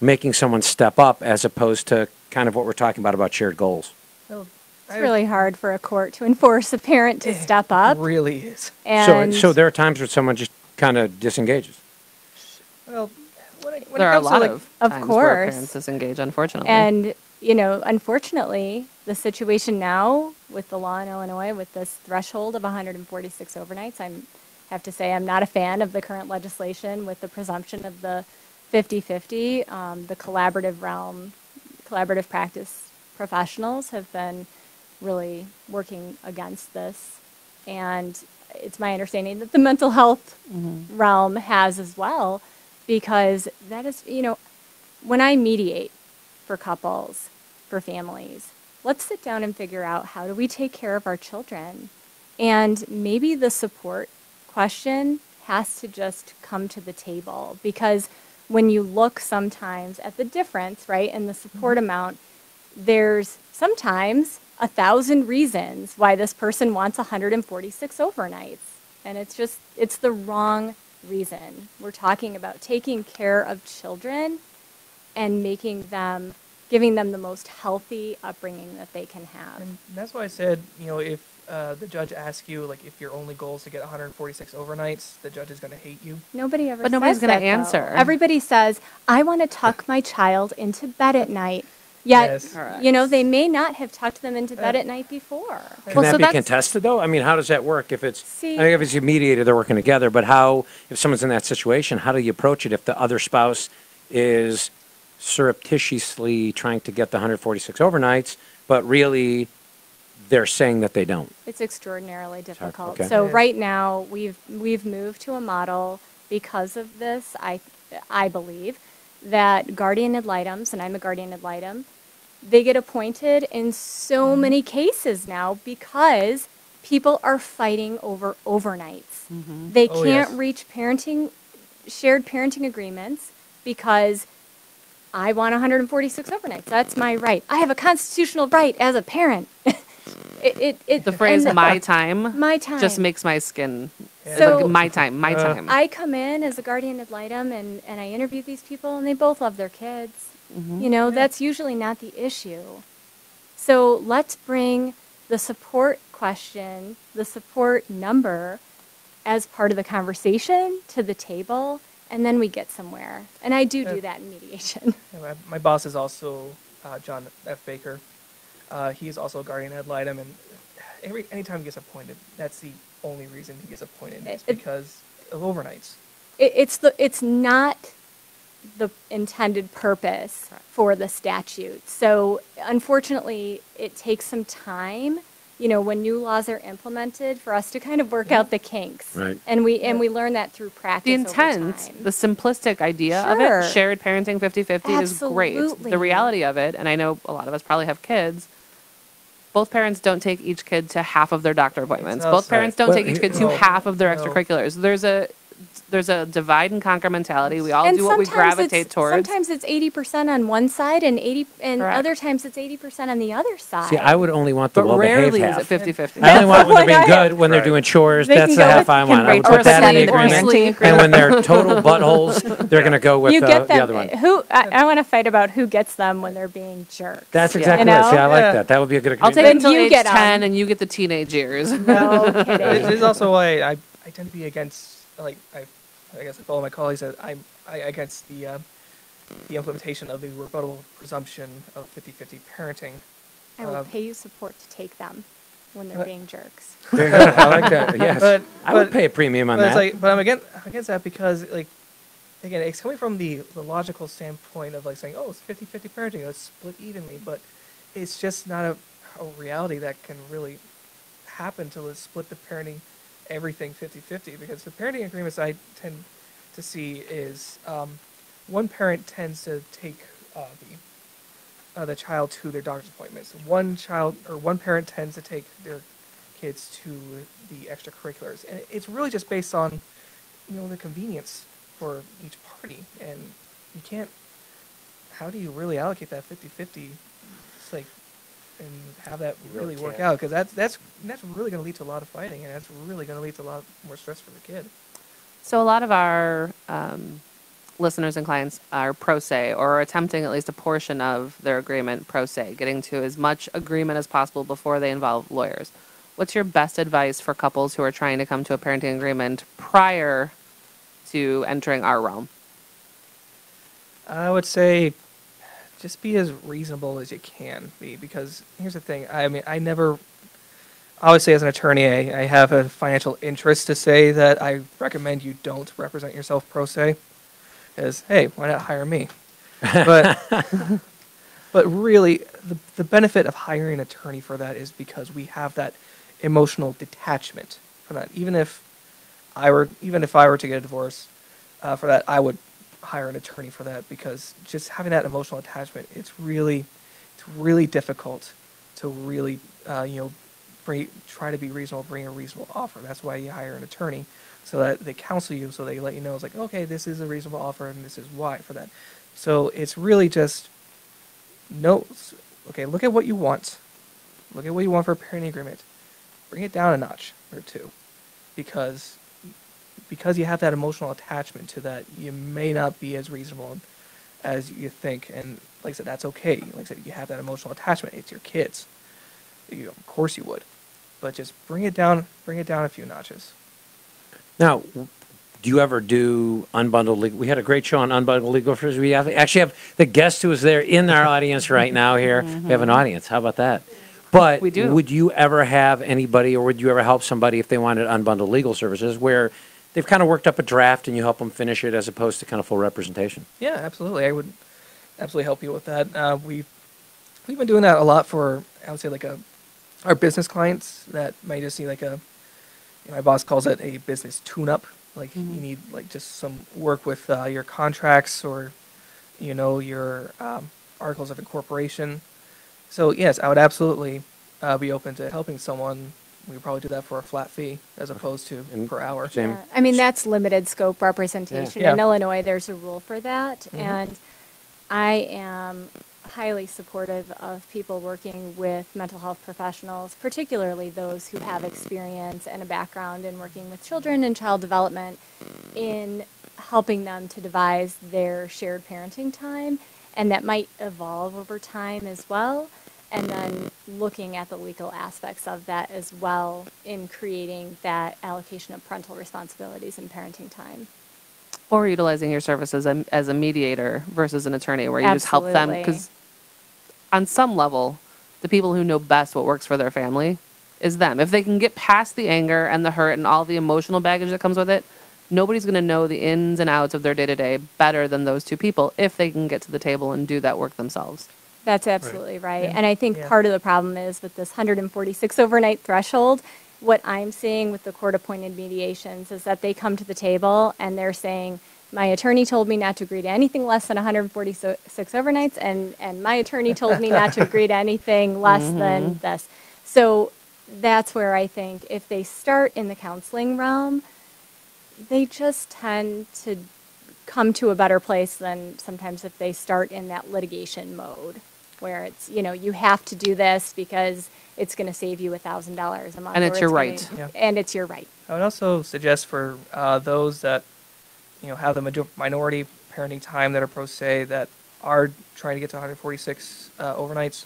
Speaker 5: making someone step up as opposed to kind of what we're talking about about shared goals.
Speaker 6: Well,
Speaker 7: It's really hard for a court to enforce a parent to step up.
Speaker 6: It really is.
Speaker 7: And
Speaker 5: so, so there are times where someone just kind of disengages.
Speaker 6: Well, when it, when
Speaker 8: there
Speaker 6: it
Speaker 8: are a lot
Speaker 6: like,
Speaker 8: of
Speaker 7: Of
Speaker 8: times where
Speaker 7: course.
Speaker 8: parents disengage, unfortunately.
Speaker 7: And, you know, unfortunately, the situation now with the law in Illinois with this threshold of 146 overnights, I'm have to say I'm not a fan of the current legislation with the presumption of the 50-50. Um, the collaborative realm, collaborative practice professionals have been really working against this. And it's my understanding that the mental health realm has as well, because that is, you know, when I mediate for couples, for families, let's sit down and figure out how do we take care of our children. And maybe the support question has to just come to the table because when you look sometimes at the difference, right, in the support mm-hmm. amount, there's sometimes a thousand reasons why this person wants 146 overnights. And it's just, it's the wrong reason. We're talking about taking care of children and making them, giving them the most healthy upbringing that they can have.
Speaker 6: And that's why I said, you know, if uh, the judge asks you, like, if your only goal is to get 146 overnights, the judge is going to hate you.
Speaker 7: Nobody ever
Speaker 8: But nobody's gonna
Speaker 7: that, though.
Speaker 8: answer.
Speaker 7: Everybody says, I want to tuck my child into bed at night. Yet,
Speaker 6: Yes.
Speaker 7: You know, they may not have tucked them into bed
Speaker 6: Uh,
Speaker 7: at night before.
Speaker 5: Can
Speaker 8: Well,
Speaker 5: that
Speaker 8: so
Speaker 5: be
Speaker 8: that's-
Speaker 5: contested though? I mean, how does that work if it's,
Speaker 7: See-
Speaker 5: I think if it's a mediator, they're working together, but how, if someone's in that situation, how do you approach it if the other spouse is surreptitiously trying to get the 146 overnights, but really they're saying that they don't?
Speaker 7: It's extraordinarily difficult.
Speaker 5: okay.
Speaker 7: So
Speaker 6: Yeah.
Speaker 7: right now, we've, we've moved to a model because of this, I, I believe, that guardian ad litems, and I'm a guardian ad litem, they get appointed in so
Speaker 6: Mm-hmm.
Speaker 7: many cases now because people are fighting over overnights. They
Speaker 6: Oh,
Speaker 7: can't
Speaker 6: yes.
Speaker 7: reach parenting, shared parenting agreements because I want 146 overnights. That's my right. I have a constitutional right as a parent. <laughs> it, it, it,
Speaker 8: the phrase
Speaker 7: and
Speaker 8: "my time"
Speaker 7: my time.
Speaker 8: just makes my skin.
Speaker 6: Yeah.
Speaker 8: it's like,
Speaker 7: So-
Speaker 8: my time, my
Speaker 6: Uh,
Speaker 8: time.
Speaker 7: I come in as a guardian ad litem and, and I interview these people and they both love their kids. You know, that's usually not the issue. So let's bring the support question, the support number as part of the conversation to the table and then we get somewhere. And I do do that in mediation. <laughs>
Speaker 6: Yeah, my, my boss is also uh, John F. Baker. Uh, he is also a guardian ad litem, and every anytime he gets appointed, that's the only reason he gets appointed is
Speaker 7: it-
Speaker 6: because of overnights.
Speaker 7: it, it's the it's not the intended purpose for the statute. So unfortunately, it takes some time. You know, when new laws are implemented, for us to kind of work out the kinks.
Speaker 5: Right.
Speaker 7: And we and we learn that through practice.
Speaker 8: the
Speaker 7: over
Speaker 8: intent,
Speaker 7: time.
Speaker 8: the simplistic idea of it, shared parenting 50-50 is great.
Speaker 7: Absolutely.
Speaker 8: The reality of it, and I know a lot of us probably have kids, both parents don't take each kid to half of their doctor appointments.
Speaker 6: not
Speaker 8: Both
Speaker 6: fair.
Speaker 8: parents don't
Speaker 5: Well,
Speaker 8: take each kid to
Speaker 6: no,
Speaker 8: half of their
Speaker 6: no.
Speaker 8: extracurriculars. There's a there's a divide and conquer mentality. We all
Speaker 7: And
Speaker 8: do what we gravitate towards.
Speaker 7: Sometimes it's eighty percent on one side and eighty, and
Speaker 8: Correct.
Speaker 7: other times it's eighty percent on the other side.
Speaker 5: See, I would only want the
Speaker 8: but
Speaker 5: well-behaved
Speaker 8: rarely is
Speaker 5: half.
Speaker 8: it 50 50.
Speaker 5: I only want when they're being
Speaker 7: Like I have-
Speaker 5: good, when they're doing chores.
Speaker 7: They
Speaker 5: That's the half
Speaker 7: with-
Speaker 5: I want. I would
Speaker 7: rate
Speaker 5: put that in the agreement. And when they're total buttholes, they're going to go with
Speaker 7: you
Speaker 5: uh,
Speaker 7: get
Speaker 5: the other one.
Speaker 7: Who I, I want to fight about who gets them when they're being jerks.
Speaker 5: That's exactly
Speaker 7: You
Speaker 5: right. See. I like
Speaker 6: Yeah.
Speaker 5: that. That would be a good agreement.
Speaker 8: I'll
Speaker 5: agreement.
Speaker 8: take it until
Speaker 7: you
Speaker 8: age
Speaker 7: get 'em.
Speaker 8: 10 and you get the teenage years.
Speaker 7: no
Speaker 6: This <laughs>
Speaker 7: kidding.
Speaker 6: is also why I, I tend to be against like I, I guess I follow my colleagues that I'm I against the uh, the implementation of the rebuttable presumption of 50-50 parenting.
Speaker 7: I will
Speaker 6: Uh,
Speaker 7: pay you support to take them when they're
Speaker 6: What?
Speaker 7: being jerks. <laughs>
Speaker 5: There you go. I like that. <laughs> Yes.
Speaker 6: But-
Speaker 5: I would
Speaker 6: but-
Speaker 5: pay a premium on
Speaker 6: but
Speaker 5: that.
Speaker 6: it's like, but I'm against I'm against that because like again, it's coming from the, the logical standpoint of like saying, oh, it's 50-50 parenting, it's split evenly, but it's just not a, a reality that can really happen to split the parenting everything 50-50 because the parenting agreements I tend to see is um, one parent tends to take uh, the uh, the child to their doctor's appointments. One child or one parent tends to take their kids to the extracurriculars, and it's really just based on you know the convenience for each party, and you can't. How do you really allocate that 50-50? It's like and have that
Speaker 5: You really
Speaker 6: really work out because that's that's that's really going to lead to a lot of fighting, and that's really going to lead to a lot more stress for the kid.
Speaker 8: So a lot of our um, listeners and clients are pro se or are attempting at least a portion of their agreement pro se, getting to as much agreement as possible before they involve lawyers. What's your best advice for couples who are trying to come to a parenting agreement prior to entering our realm?
Speaker 6: I would say just be as reasonable as you can be because here's the thing. I mean, I never. obviously as an attorney, I, I have a financial interest to say that I recommend you don't represent yourself pro se. is hey, why not hire me? But <laughs> but really, the the benefit of hiring an attorney for that is because we have that emotional detachment for that. Even if I were even if I were to get a divorce, uh, for that I would hire an attorney for that because just having that emotional attachment, it's really, it's really difficult to really, uh, you know, bring, try to be reasonable, bring a reasonable offer. That's why you hire an attorney, so that they counsel you, so they let you know it's like, okay, this is a reasonable offer, and this is why for that. So it's really just, no, okay, look at what you want, look at what you want for a parenting agreement, bring it down a notch or two, because because you have that emotional attachment to that, you may not be as reasonable as you think. And like I said, that's okay. Like I said, you have that emotional attachment. It's your kids. You, of course you would, but just bring it down. Bring it down a few notches.
Speaker 5: Now, do you ever do unbundled legal? We had a great show on unbundled legal affairs. We have, actually have the guest who is there in our audience right now here. Mm-hmm. We have an audience. How about that? But
Speaker 8: We do.
Speaker 5: would you ever have anybody or would you ever help somebody if they wanted unbundled legal services where they've kind of worked up a draft and you help them finish it as opposed to kind of full representation?
Speaker 6: Yeah, absolutely. I would absolutely help you with that. Uh, we've we've been doing that a lot for I would say like a our business clients that might just need like a you know, my boss calls it a business tune-up. Like you need like just some work with uh, your contracts or you know your um, articles of incorporation. So yes, I would absolutely uh, be open to helping someone. We would probably do that for a flat fee as opposed to
Speaker 5: And
Speaker 6: per hour.
Speaker 5: Same.
Speaker 7: Yeah, I mean, that's limited scope representation.
Speaker 6: Yeah.
Speaker 7: In Illinois, there's a rule for that.
Speaker 6: Mhm.
Speaker 7: And I am highly supportive of people working with mental health professionals, particularly those who have experience and a background in working with children and child development, in helping them to devise their shared parenting time. And that might evolve over time as well. And then looking at the legal aspects of that as well in creating that allocation of parental responsibilities and parenting time.
Speaker 8: Or utilizing your services as, as a mediator versus an attorney where you just help them. Because on some level, the people who know best what works for their family is them. If they can get past the anger and the hurt and all the emotional baggage that comes with it, nobody's going to know the ins and outs of their day to day better than those two people if they can get to the table and do that work themselves.
Speaker 7: That's absolutely right. And I think
Speaker 6: Yeah.
Speaker 7: part of the problem is with this 146 overnight threshold, what I'm seeing with the court appointed mediations is that they come to the table and they're saying, my attorney told me not to agree to anything less than 146 overnights, and, and my attorney told me not to agree to <laughs> anything less mm-hmm. than this. So that's where I think if they start in the counseling realm, they just tend to come to a better place than sometimes if they start in that litigation mode where it's, you know, you have to do this because it's going to save you a thousand dollars a month.
Speaker 8: And
Speaker 7: or
Speaker 8: it's your
Speaker 7: gonna-
Speaker 8: right.
Speaker 6: Yeah.
Speaker 7: And it's your right.
Speaker 6: I would also suggest for uh, those that, you know, have the major- minority parenting time that are pro se that are trying to get to 146 uh, overnights,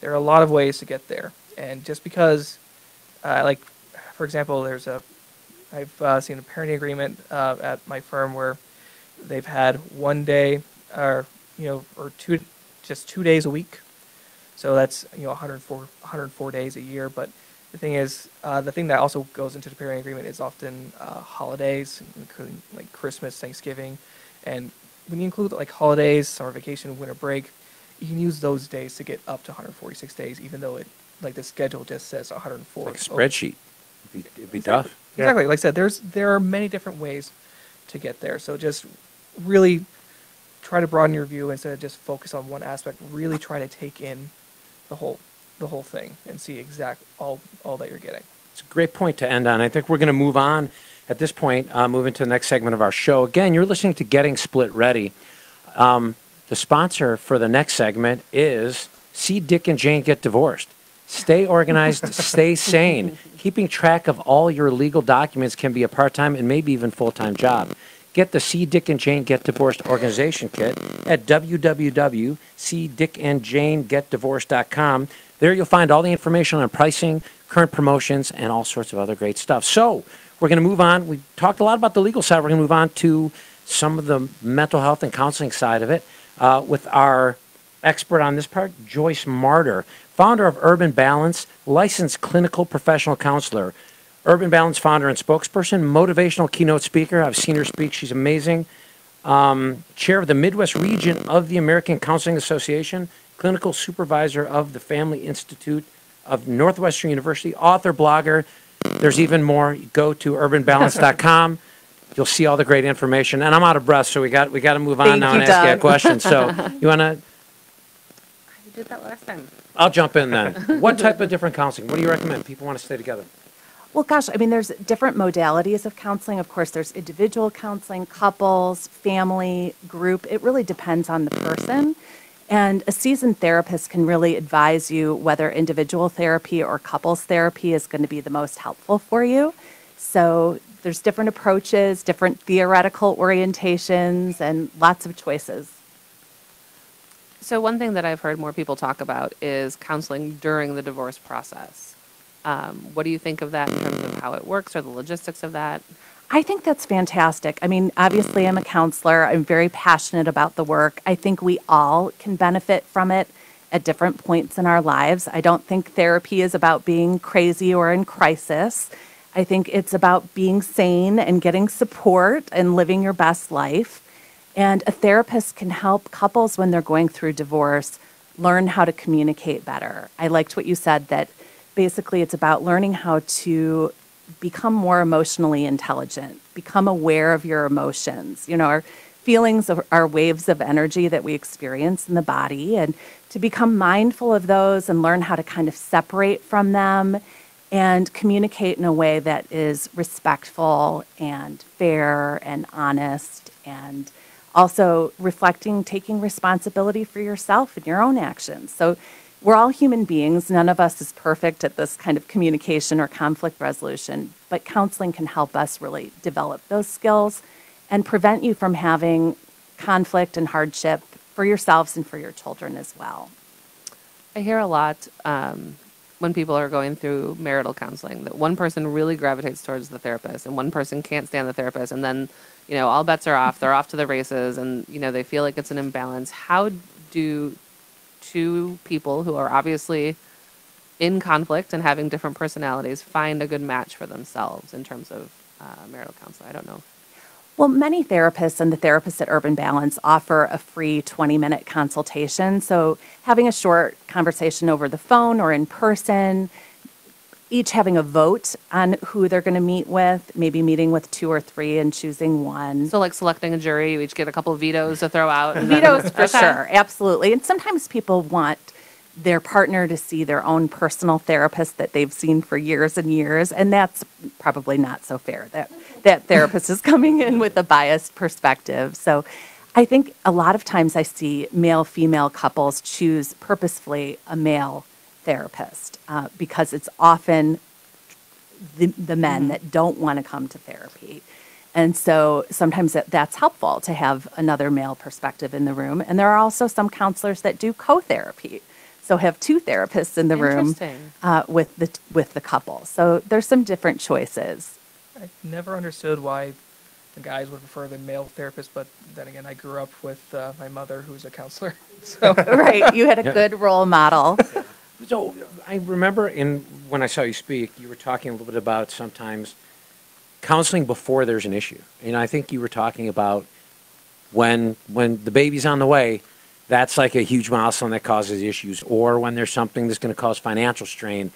Speaker 6: there are a lot of ways to get there. And just because, uh, like, for example, there's a, I've uh, seen a parenting agreement uh, at my firm where they've had one day, or you know, or two, just two days a week. So that's you know 104, 104 days a year. But the thing is, uh, the thing that also goes into the pairing agreement is often uh, holidays, including like Christmas, Thanksgiving, and when you include like holidays, summer vacation, winter break, you can use those days to get up to 146 days, even though it like the schedule just says 104.
Speaker 5: Like a spreadsheet. It'd be, it'd be tough.
Speaker 6: Exactly. Like I said, there's there are many different ways to get there. So just really try to broaden your view instead of just focus on one aspect. Really try to take in the whole the whole thing and see exact all all that you're getting.
Speaker 5: It's a great point to end on. I think we're going to move on at this point, uh, move into the next segment of our show. Again, you're listening to Getting Split Ready. Um, the sponsor for the next segment is See Dick and Jane Get Divorced. Stay organized, <laughs> stay sane. Keeping track of all your legal documents can be a part time and maybe even full time job. Get the See Dick and Jane Get Divorced organization kit at www.cdickandjanegetdivorced.com. There you'll find all the information on pricing, current promotions, and all sorts of other great stuff. So we're going to move on. We talked a lot about the legal side. We're going to move on to some of the mental health and counseling side of it uh, with our expert on this part, Joyce Marter, founder of Urban Balance, licensed clinical professional counselor. Urban Balance founder and spokesperson, motivational keynote speaker. I've seen her speak. She's amazing. Um, chair of the Midwest region of the American Counseling Association, clinical supervisor of the Family Institute of Northwestern University, author, blogger. There's even more. Go to urbanbalance.com. <laughs> You'll see all the great information. And I'm out of breath, so we got we got to move on
Speaker 9: Thank
Speaker 5: now
Speaker 9: you,
Speaker 5: and ask you a question. So <laughs> you want to?
Speaker 8: You did that last time.
Speaker 5: I'll jump in then. <laughs> What type of different counseling? What do you recommend? People want to stay together.
Speaker 9: Well, gosh, I mean, there's different modalities of counseling. Of course, there's individual counseling, couples, family, group. It really depends on the person. And a seasoned therapist can really advise you whether individual therapy or couples therapy is going to be the most helpful for you. So there's different approaches, different theoretical orientations, and lots of choices.
Speaker 8: So one thing that I've heard more people talk about is counseling during the divorce process. Um, what do you think of that in terms of how it works or the logistics of that?
Speaker 9: I think that's fantastic. I mean, obviously, I'm a counselor. I'm very passionate about the work. I think we all can benefit from it at different points in our lives. I don't think therapy is about being crazy or in crisis. I think it's about being sane and getting support and living your best life. And a therapist can help couples when they're going through divorce learn how to communicate better. I liked what you said that basically it's about learning how to become more emotionally intelligent, become aware of your emotions. You know, our feelings are, waves of energy that we experience in the body, and to become mindful of those and learn how to kind of separate from them and communicate in a way that is respectful and fair and honest and also reflecting taking responsibility for yourself and your own actions. So we're all human beings. None of us is perfect at this kind of communication or conflict resolution, but counseling can help us really develop those skills and prevent you from having conflict and hardship for yourselves and for your children as well.
Speaker 8: I hear a lot um, when people are going through marital counseling that one person really gravitates towards the therapist and one person can't stand the therapist, and then you know all bets are off. They're off to the races, and you know they feel like it's an imbalance. How do two people who are obviously in conflict and having different personalities find a good match for themselves in terms of uh, marital counseling? I don't know.
Speaker 9: Well, many therapists and the therapists at Urban Balance offer a free 20 minute consultation. So, having a short conversation over the phone or in person, each having a vote on who they're going to meet with, maybe meeting with two or three and choosing one.
Speaker 8: So, like selecting a jury, you each get a couple of vetoes to throw out. <laughs>
Speaker 9: Vetoes for
Speaker 8: Okay.
Speaker 9: sure, absolutely. And sometimes people want their partner to see their own personal therapist that they've seen for years and years, and that's probably not so fair. That that therapist is <laughs> coming in with a biased perspective. So I think a lot of times I see male female couples choose purposefully a male therapist uh, because it's often the, the men that don't want to come to therapy. And so sometimes that, that's helpful to have another male perspective in the room. And there are also some counselors that do co therapy. So have two therapists in the room uh, with, the, with the couple. So there's some different choices.
Speaker 6: I never understood why the guys would prefer the male therapist, but then again, I grew up with uh, my mother, who's a counselor. <laughs> So
Speaker 9: right. You had a
Speaker 5: Yeah.
Speaker 9: good role model. <laughs>
Speaker 5: So I remember in when I saw you speak, you were talking a little bit about sometimes counseling before there's an issue. And I think you were talking about when when the baby's on the way, that's like a huge milestone that causes issues, or when there's something that's going to cause financial strain.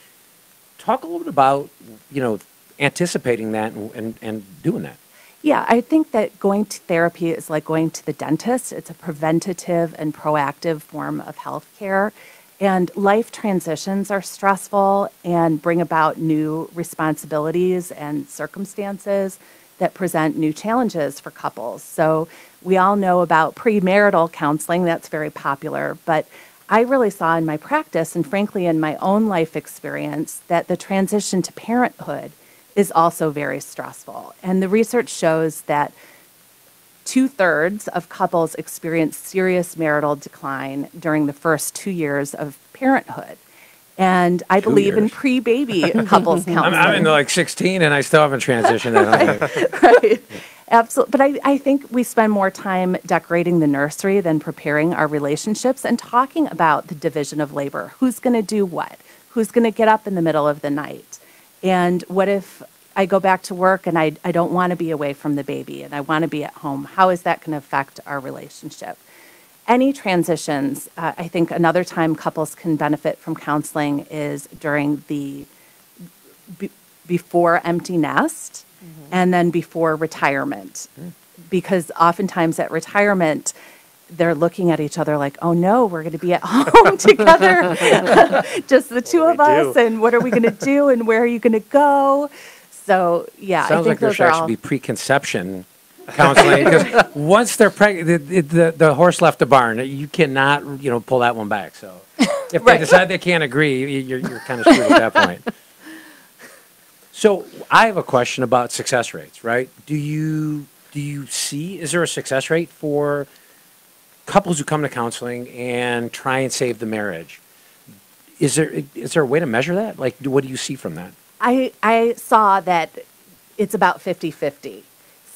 Speaker 5: Talk a little bit about you know anticipating that and, and, and doing that.
Speaker 9: Yeah, I think that going to therapy is like going to the dentist. It's a preventative and proactive form of health care. And life transitions are stressful and bring about new responsibilities and circumstances that present new challenges for couples. So we all know about premarital counseling, that's very popular. But I really saw in my practice and frankly in my own life experience that the transition to parenthood is also very stressful. And the research shows that two thirds of couples experience serious marital decline during the first two years of parenthood. And I
Speaker 5: Two
Speaker 9: believe in pre baby <laughs> couples
Speaker 5: I'm. I'm in like 16 and I still haven't transitioned. that.
Speaker 9: right. <laughs> Absolutely. But I, I think we spend more time decorating the nursery than preparing our relationships and talking about the division of labor. Who's going to do what? Who's going to get up in the middle of the night? And what if I go back to work and I, I don't want to be away from the baby and I want to be at home? How is that going to affect our relationship? Any transitions, uh, I think another time couples can benefit from counseling is during the be- before empty nest and then before retirement. Because oftentimes at retirement, they're looking at each other like, oh no, we're going to be at <laughs> home together, <laughs> <laughs> just the two of us,
Speaker 10: do?
Speaker 9: and what are we going to do, and where are you going to go? So, yeah, I
Speaker 5: Sounds
Speaker 9: think
Speaker 5: like there
Speaker 9: those
Speaker 5: should
Speaker 9: are
Speaker 5: actually
Speaker 9: all.
Speaker 5: be preconception counseling because <laughs> once they're pregnant, the, the, the horse left the barn. You cannot, you know, pull that one back. So <laughs> if they
Speaker 9: Right.
Speaker 5: decide they can't agree, you're, you're kind of screwed at that point. <laughs> So I have a question about success rates. Right? Do you do you see? Is there a success rate for couples who come to counseling and try and save the marriage? Is there is there a way to measure that? Like, what do you see from that?
Speaker 9: I, I saw that it's about 50 50.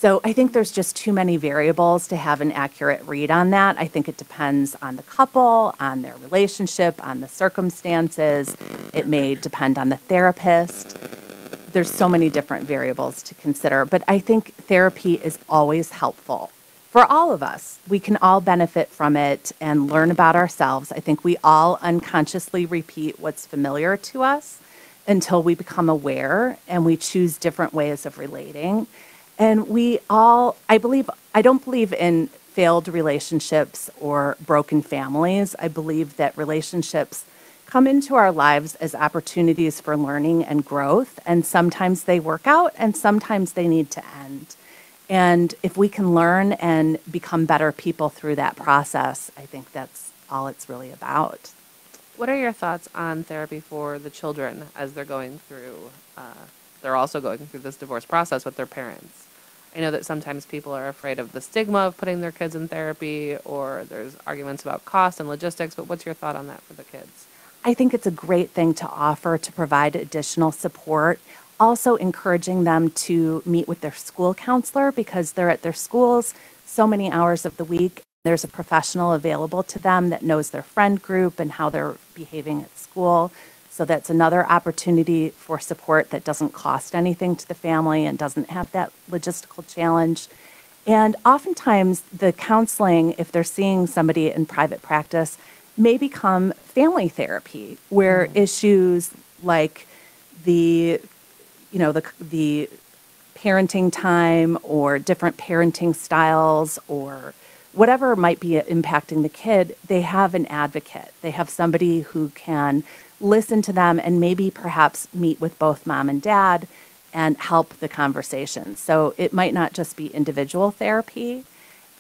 Speaker 9: So I think there's just too many variables to have an accurate read on that. I think it depends on the couple, on their relationship, on the circumstances. It may depend on the therapist. There's so many different variables to consider, but I think therapy is always helpful for all of us. We can all benefit from it and learn about ourselves. I think we all unconsciously repeat what's familiar to us until we become aware and we choose different ways of relating. And we all, I believe, I don't believe in failed relationships or broken families. I believe that relationships come into our lives as opportunities for learning and growth. And sometimes they work out and sometimes they need to end. And if we can learn and become better people through that process, I think that's all it's really about.
Speaker 8: What are your thoughts on therapy for the children as they're going through? Uh, they're also going through this divorce process with their parents. I know that sometimes people are afraid of the stigma of putting their kids in therapy, or there's arguments about cost and logistics. But what's your thought on that for the kids?
Speaker 9: I think it's a great thing to offer to provide additional support. Also, encouraging them to meet with their school counselor because they're at their schools so many hours of the week. There's a professional available to them that knows their friend group and how they're behaving at school. So, that's another opportunity for support that doesn't cost anything to the family and doesn't have that logistical challenge. And oftentimes, the counseling, if they're seeing somebody in private practice, may become family therapy, where mm-hmm. issues like the, you know, the the parenting time or different parenting styles or whatever might be impacting the kid, they have an advocate. They have somebody who can listen to them and maybe perhaps meet with both mom and dad and help the conversation. So it might not just be individual therapy.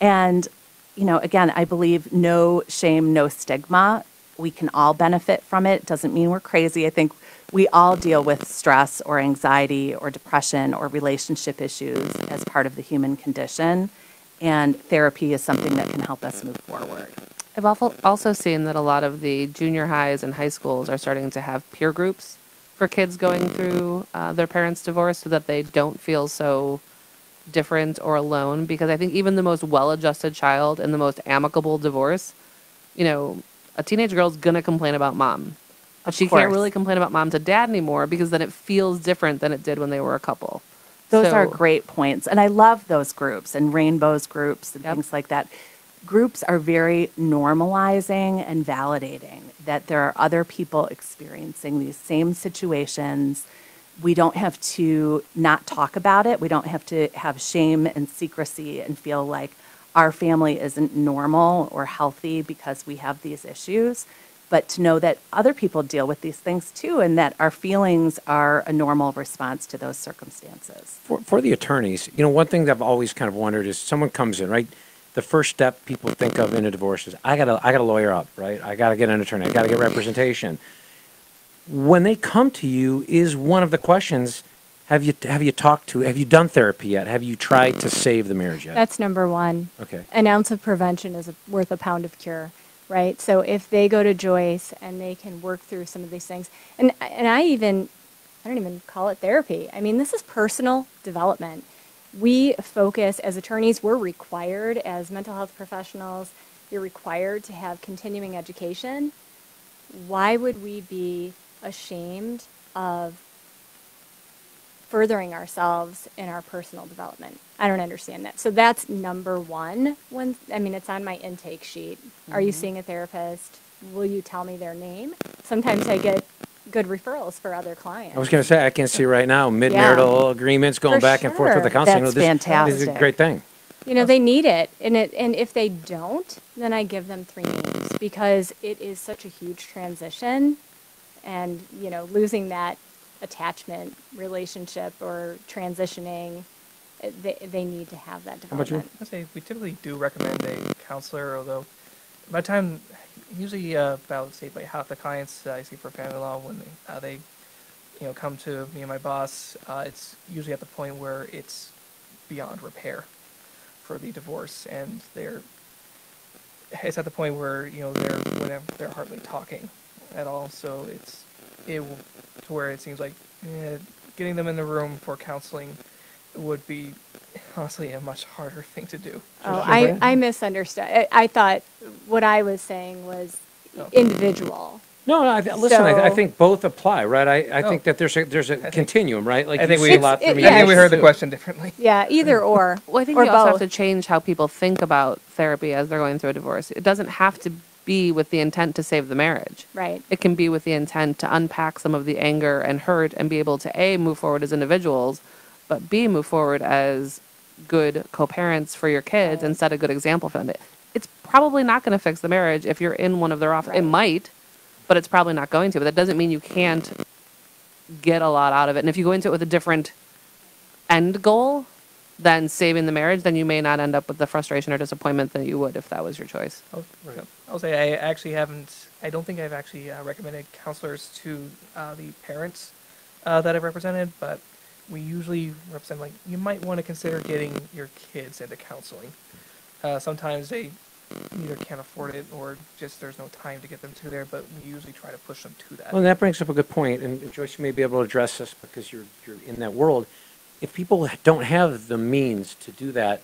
Speaker 9: And, you know, again, I believe no shame, no stigma. We can all benefit from it. Doesn't mean we're crazy. I think we all deal with stress or anxiety or depression or relationship issues as part of the human condition. And therapy is something that can help us move forward.
Speaker 8: I've also also seen that a lot of the junior highs and high schools are starting to have peer groups for kids going through uh, their parents' divorce so that they don't feel so different or alone. Because I think even the most well adjusted child in the most amicable divorce, you know, a teenage girl's going to complain about mom. But she can't really complain about mom to dad anymore because then it feels different than it did when they were a couple.
Speaker 9: Those are great points. And I love those groups and rainbows groups and
Speaker 8: Yep.
Speaker 9: things like that. Groups are very normalizing and validating that there are other people experiencing these same situations. We don't have to not talk about it. We don't have to have shame and secrecy and feel like our family isn't normal or healthy because we have these issues. But to know that other people deal with these things too, and that our feelings are a normal response to those circumstances.
Speaker 5: For, for the attorneys, you know, one thing that I've always kind of wondered is someone comes in, right? The first step people think of in a divorce is I gotta, I gotta lawyer up, right? I gotta get an attorney, I gotta get representation. When they come to you, is one of the questions, have you, have you talked to, have you done therapy yet? Have you tried to save the marriage yet?
Speaker 7: That's number one.
Speaker 5: Okay.
Speaker 7: An ounce of prevention is worth a pound of cure, right? So if they go to Joyce and they can work through some of these things, and and I even, I don't even call it therapy. I mean, this is personal development. We focus as attorneys. We're required as mental health professionals. You're required to have continuing education. Why would we be ashamed of furthering ourselves in our personal development. I don't understand that. So that's number one. When I mean, it's on my intake sheet. Are you mm-hmm. seeing a therapist? Will you tell me their name? Sometimes I get good referrals for other clients.
Speaker 5: I was gonna say, I can see right now, mid-marital agreements going
Speaker 7: For
Speaker 5: back and forth with the counseling.
Speaker 9: That's
Speaker 5: This- This is a great thing.
Speaker 7: You know, they need it, and it and if they don't, then I give them three names because it is such a huge transition, and you know, losing that attachment relationship or transitioning, they they need to have that
Speaker 5: How about you?
Speaker 7: development.
Speaker 6: I say we typically do recommend a counselor, although by the time, usually uh, about say by half the clients that I see for family law when they, uh, they, you know, come to me and my boss, uh, it's usually at the point where it's beyond repair for the divorce, and they're it's at the point where you know they're whenever they're hardly talking at all, so it's it to where it seems like eh, getting them in the room for counseling would be honestly a much harder thing to do.
Speaker 7: Oh, I, I misunderstood. I, I thought what I was saying was oh. individual.
Speaker 5: No, no, I, listen, I, I
Speaker 7: So-
Speaker 5: think both apply, right? I, I
Speaker 6: Oh.
Speaker 5: think that there's a, there's a continuum, right? Like
Speaker 6: I
Speaker 5: you
Speaker 6: think we-
Speaker 5: see a lot
Speaker 7: It's-
Speaker 5: from
Speaker 7: it-
Speaker 5: each
Speaker 6: I think we
Speaker 7: yes.
Speaker 6: heard the question differently.
Speaker 7: Yeah, either <laughs> or.
Speaker 8: Well, I think
Speaker 7: or
Speaker 8: you also
Speaker 7: both.
Speaker 8: have to change how people think about therapy as they're going through a divorce. It doesn't have to be with the intent to save the marriage.
Speaker 7: Right.
Speaker 8: It can be with the intent to unpack some of the anger and hurt and be able to A, move forward as individuals, but B, move forward as good co parents for your kids and set a good example for them. It, it's probably not going to fix the marriage if you're in one of their offices. It might, but it's probably not going to. But that doesn't mean you can't get a lot out of it. And if you go into it with a different end goal than saving the marriage, then you may not end up with the frustration or disappointment that you would if that was your choice.
Speaker 6: I'll, I'll say I actually haven't. I don't think I've actually uh, recommended counselors to uh, the parents uh, that I've represented, but we usually represent like you might want to consider getting your kids into counseling. Uh, sometimes they either can't afford it or just there's no time to get them to there, but we usually try to push them to that.
Speaker 5: Well, and that brings up a good point, and Joyce, you may be able to address this because you're, you're in that world. If people don't have the means to do that,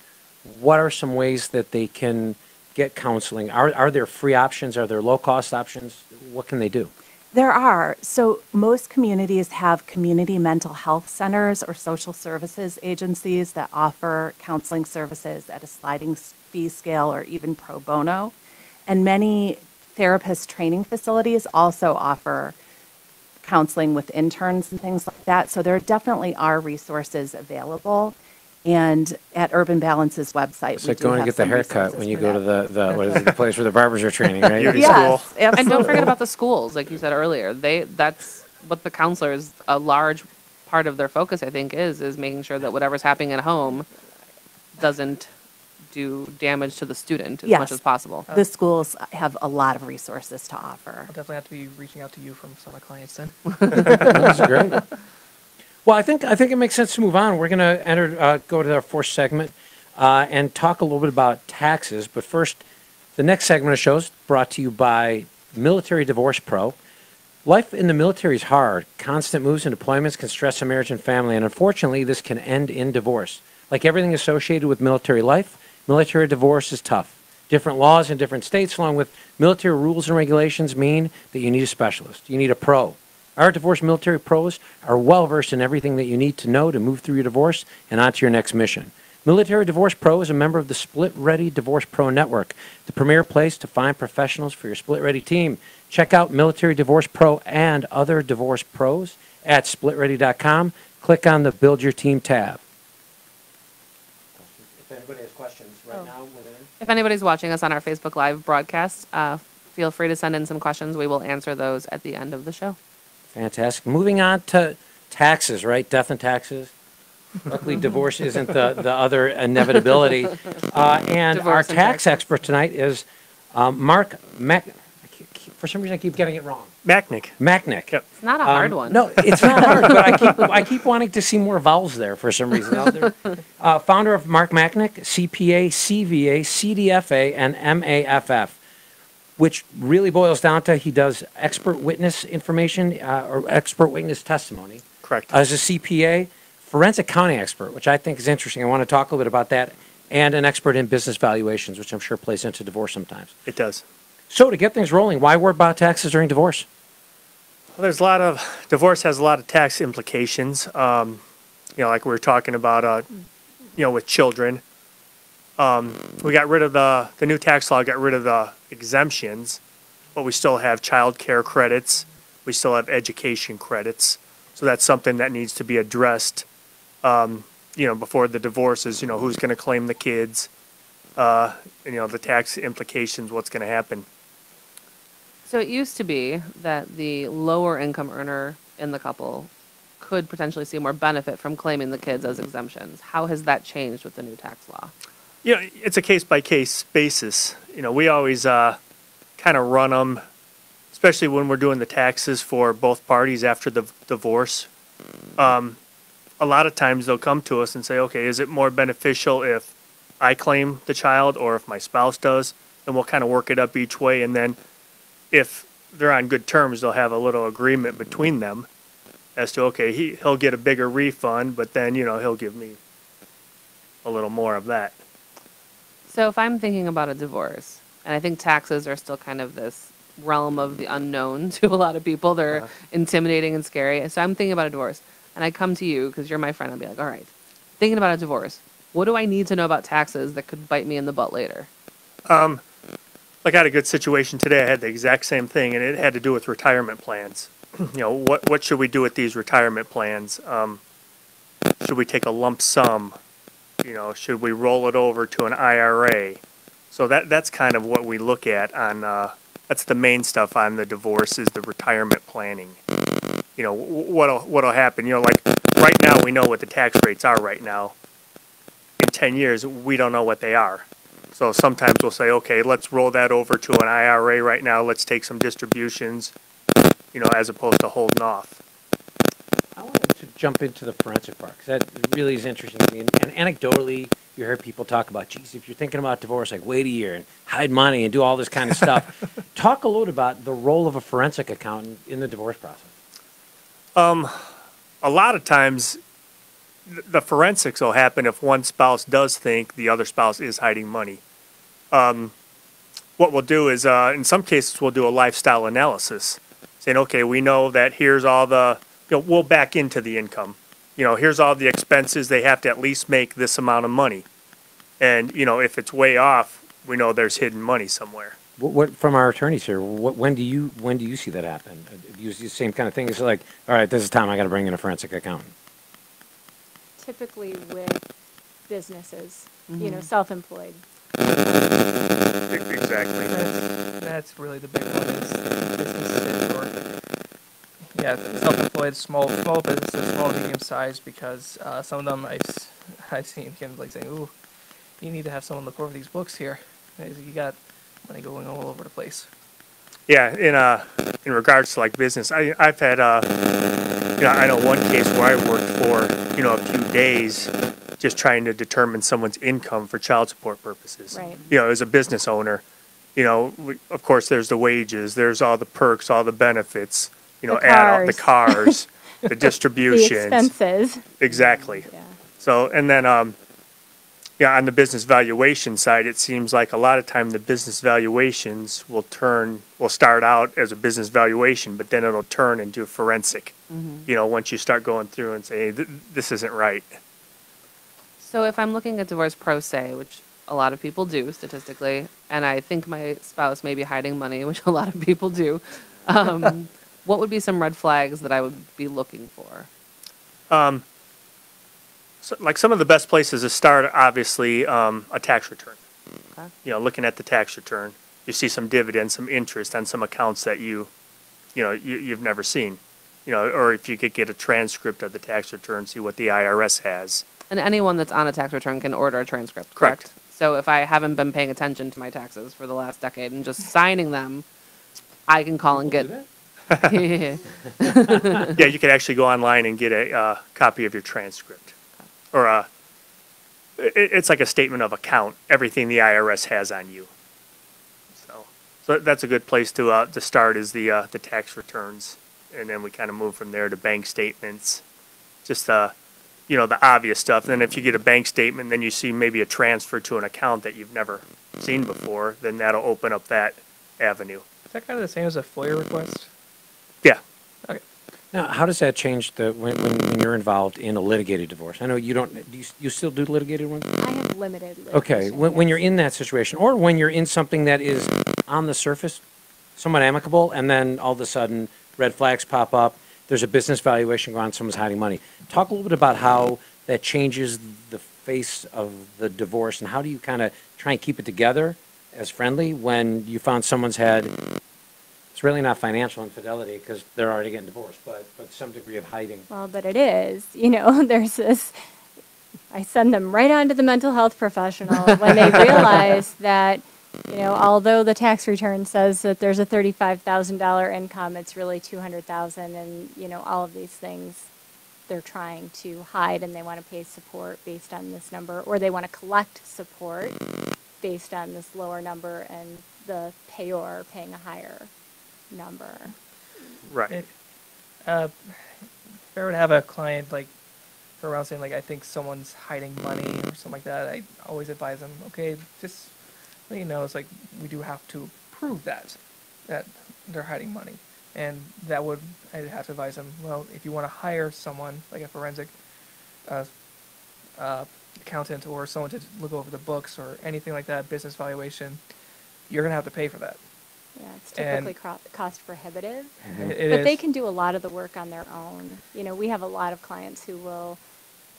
Speaker 5: what are some ways that they can get counseling? Are, are there free options? Are there low-cost options? What can they do?
Speaker 9: There are. So most communities have community mental health centers or social services agencies that offer counseling services at a sliding fee scale or even pro bono. And many therapist training facilities also offer counseling with interns and things like that. So there definitely are resources available. And at Urban Balance's website,
Speaker 5: It's
Speaker 9: we
Speaker 5: like
Speaker 9: do
Speaker 5: going to get the haircut when you
Speaker 9: for
Speaker 5: go to the, the, what is it, the <laughs> place where the barbers are training, right?
Speaker 10: Beauty <laughs>
Speaker 9: Yes,
Speaker 10: school.
Speaker 9: absolutely.
Speaker 8: And don't forget about the schools, like you said earlier. They that's what the counselors a large part of their focus, I think, is is making sure that whatever's happening at home doesn't do damage to the student as much as possible.
Speaker 9: The schools have a lot of resources to offer.
Speaker 6: I'll definitely have to be reaching out to you from some of my clients then.
Speaker 5: That's great. <laughs> Well, I think I think it makes sense to move on. We're going to enter uh, go to our fourth segment uh, and talk a little bit about taxes. But first, the next segment of the show is brought to you by Military Divorce Pro. Life in the military is hard. Constant moves and deployments can stress a marriage and family, and unfortunately, this can end in divorce. Like everything associated with military life, military divorce is tough. Different laws in different states, along with military rules and regulations, mean that you need a specialist. You need a pro. Our divorce military pros are well versed in everything that you need to know to move through your divorce and on to your next mission. Military Divorce Pro is a member of the Split Ready Divorce Pro Network, the premier place to find professionals for your Split Ready team. Check out Military Divorce Pro and other divorce pros at splitready.com. Click on the Build Your Team tab. If anybody has questions right
Speaker 8: Oh.
Speaker 5: now, within.
Speaker 8: If anybody's watching us on our Facebook Live broadcast, uh, feel free to send in some questions. We will answer those at the end of the show.
Speaker 5: Fantastic. Moving on to taxes, right? Death and taxes. Luckily, <laughs> divorce isn't the, the other inevitability. Uh, and our
Speaker 8: Divorce and
Speaker 5: tax
Speaker 8: taxes.
Speaker 5: expert tonight is um, Mark Mac. I keep- keep- For some reason, I keep getting it wrong.
Speaker 10: Macnick.
Speaker 5: Macnick.
Speaker 10: Yep.
Speaker 8: It's not a hard
Speaker 5: Um,
Speaker 8: one.
Speaker 5: No, it's not hard, but I keep I keep wanting to see more vowels there for some reason. Now, there- <laughs> Uh, founder of Mark Macnick, CPA, CVA, CDFA, and MAFF, which really boils down to he does expert witness information uh, or expert witness testimony.
Speaker 10: Correct.
Speaker 5: As a CPA, forensic accounting expert, which I think is interesting. I want to talk a little bit about that, and an expert in business valuations, which I'm sure plays into divorce sometimes.
Speaker 10: It does.
Speaker 5: So to get things rolling, why worry about taxes during divorce?
Speaker 10: Well, there's a lot of divorce has a lot of tax implications. Um, you know, like we were talking about, uh, you know, with children. Um, we got rid of the the new tax law. Got rid of the exemptions, but we still have child care credits. We still have education credits. So that's something that needs to be addressed. Um, you know, before the divorces. You know, who's going to claim the kids? Uh, and, you know, the tax implications. What's going to happen?
Speaker 8: So it used to be that the lower income earner in the couple could potentially see more benefit from claiming the kids as exemptions. How has that changed with the new tax law?
Speaker 10: You know, it's a case by case basis. You know, we always uh, kind of run them, especially when we're doing the taxes for both parties after the divorce. Um, a lot of times they'll come to us and say, okay, is it more beneficial if I claim the child or if my spouse does? And we'll kind of work it up each way. And then if they're on good terms, they'll have a little agreement between them as to, okay, he, he'll get a bigger refund, but then, you know, he'll give me a little more of that.
Speaker 8: So if I'm thinking about a divorce, and I think taxes are still kind of this realm of the unknown <laughs> to a lot of people, they're intimidating and scary. So I'm thinking about a divorce, and I come to you because you're my friend. I'll be like, all right, thinking about a divorce. What do I need to know about taxes that could bite me in the butt later?
Speaker 10: Um, like I had a good situation today. I had the exact same thing, and it had to do with retirement plans. <clears throat> you know, what what should we do with these retirement plans? Um, should we take a lump sum? You know, should we roll it over to an IRA? So that that's kind of what we look at on. Uh, that's the main stuff on the divorce is the retirement planning. You know, what'll what'll happen? You know, like right now we know what the tax rates are right now. In ten years, we don't know what they are. So sometimes we'll say, okay, let's roll that over to an IRA right now. Let's take some distributions, you know, as opposed to holding off.
Speaker 5: I wanted to jump into the forensic part because that really is interesting to me. And, and anecdotally, you hear people talk about, geez, if you're thinking about divorce, like wait a year and hide money and do all this kind of stuff. <laughs> talk a little about the role of a forensic accountant in the divorce process.
Speaker 10: Um, a lot of times, the forensics will happen if one spouse does think the other spouse is hiding money. Um, what we'll do is, uh, in some cases, we'll do a lifestyle analysis, saying, okay, we know that here's all the, know, we'll back into the income. You know, here's all the expenses. They have to at least make this amount of money. And, you know, if it's way off, we know there's hidden money somewhere.
Speaker 5: What, what from our attorneys here? What, when do you when do you see that happen? Uh, Do you see the same kind of thing? It's like, all right, this is time I got to bring in a forensic accountant.
Speaker 7: Typically with businesses, you know,
Speaker 8: Mhm.
Speaker 7: self-employed.
Speaker 10: Exactly.
Speaker 6: That's, that's really the big one is business fit or, yeah, self-employed, small, small businesses, small, medium sized, because uh, some of them I've, s- <laughs> I've seen kind of like saying, "Ooh, you need to have someone look over these books here. You got money going all over the place."
Speaker 10: Yeah, in uh, in regards to like business, I I've had uh, you know, I know one case where I worked for you know a few days, just trying to determine someone's income for child support purposes.
Speaker 7: Right.
Speaker 10: You know, as a business owner, you know, we, of course, there's the wages, there's all the perks, all the benefits. You know,
Speaker 7: The
Speaker 10: add all the
Speaker 7: cars.
Speaker 10: cars, the <laughs> <laughs>
Speaker 7: The
Speaker 10: distributions.
Speaker 7: expenses.
Speaker 10: Exactly.
Speaker 7: Yeah.
Speaker 10: So, and then, um, yeah, on the business valuation side, it seems like a lot of time the business valuations will turn, will start out as a business valuation, but then it'll turn into forensic. You know, once you start going through and say, hey, th- this isn't right.
Speaker 8: So if I'm looking at divorce pro se, which a lot of people do statistically, and I think my spouse may be hiding money, <laughs> which a lot of people do, um, what would be some red flags that I would be looking for?
Speaker 10: Um, so, like some of the best places to start, obviously, um, a tax return.
Speaker 8: Okay.
Speaker 10: You know, looking at the tax return, you see some dividends, some interest on some accounts that you, you know, you, you've never seen. You know, or if you could get a transcript of the tax return, see what the IRS has.
Speaker 8: And anyone that's on a tax return can order a transcript,
Speaker 10: Correct.
Speaker 8: correct? So if I haven't been paying attention to my taxes for the last decade and just signing them, I can call and get.
Speaker 10: Yeah, you could actually go online and get a uh, copy of your transcript, or. It, it's like a statement of account, everything the IRS has on you. So, so that's a good place to uh, to start is the uh, the tax returns, and then we kind of move from there to bank statements, just uh, you know, the obvious stuff. And Then if you get a bank statement, then you see maybe a transfer to an account that you've never seen before, then that'll open up that avenue.
Speaker 6: Is that kind of the same as a FOIA request?
Speaker 10: Yeah.
Speaker 6: Okay.
Speaker 5: Now, how does that change the, when, when, when you're involved in a litigated divorce? I know you don't, do you, you still do litigated ones?
Speaker 7: I have limited.
Speaker 5: Okay,
Speaker 7: litigation,
Speaker 5: when, when you're in that situation, or when you're in something that is on the surface, somewhat amicable, and then all of a sudden, red flags pop up, there's a business valuation going on, someone's hiding money. Talk a little bit about how that changes the face of the divorce, and how do you kind of try and keep it together as friendly when you found someone's had, it's really not financial infidelity, because they're already getting divorced, but, but some degree of hiding.
Speaker 7: Well, but it is. <laughs> You know, there's this. I send them right on to the mental health professional when they <laughs> realize that, you know, although the tax return says that there's a thirty-five thousand dollar income, it's really two hundred thousand, and you know, all of these things they're trying to hide, and they want to pay support based on this number, or they want to collect support based on this lower number, and the payor paying a higher number.
Speaker 10: Right.
Speaker 6: It, uh, if I were to have a client like go around saying like I think someone's hiding money or something like that, I always advise them, okay, just let you know it's like we do have to prove that that they're hiding money, and that would I'd have to advise them. Well, if you want to hire someone like a forensic uh, uh, accountant or someone to look over the books or anything like that, business valuation, you're gonna have to pay for that.
Speaker 7: Yeah, it's typically cro- cost prohibitive.
Speaker 6: It- it
Speaker 7: But they can do a lot of the work on their own. You know, we have a lot of clients who will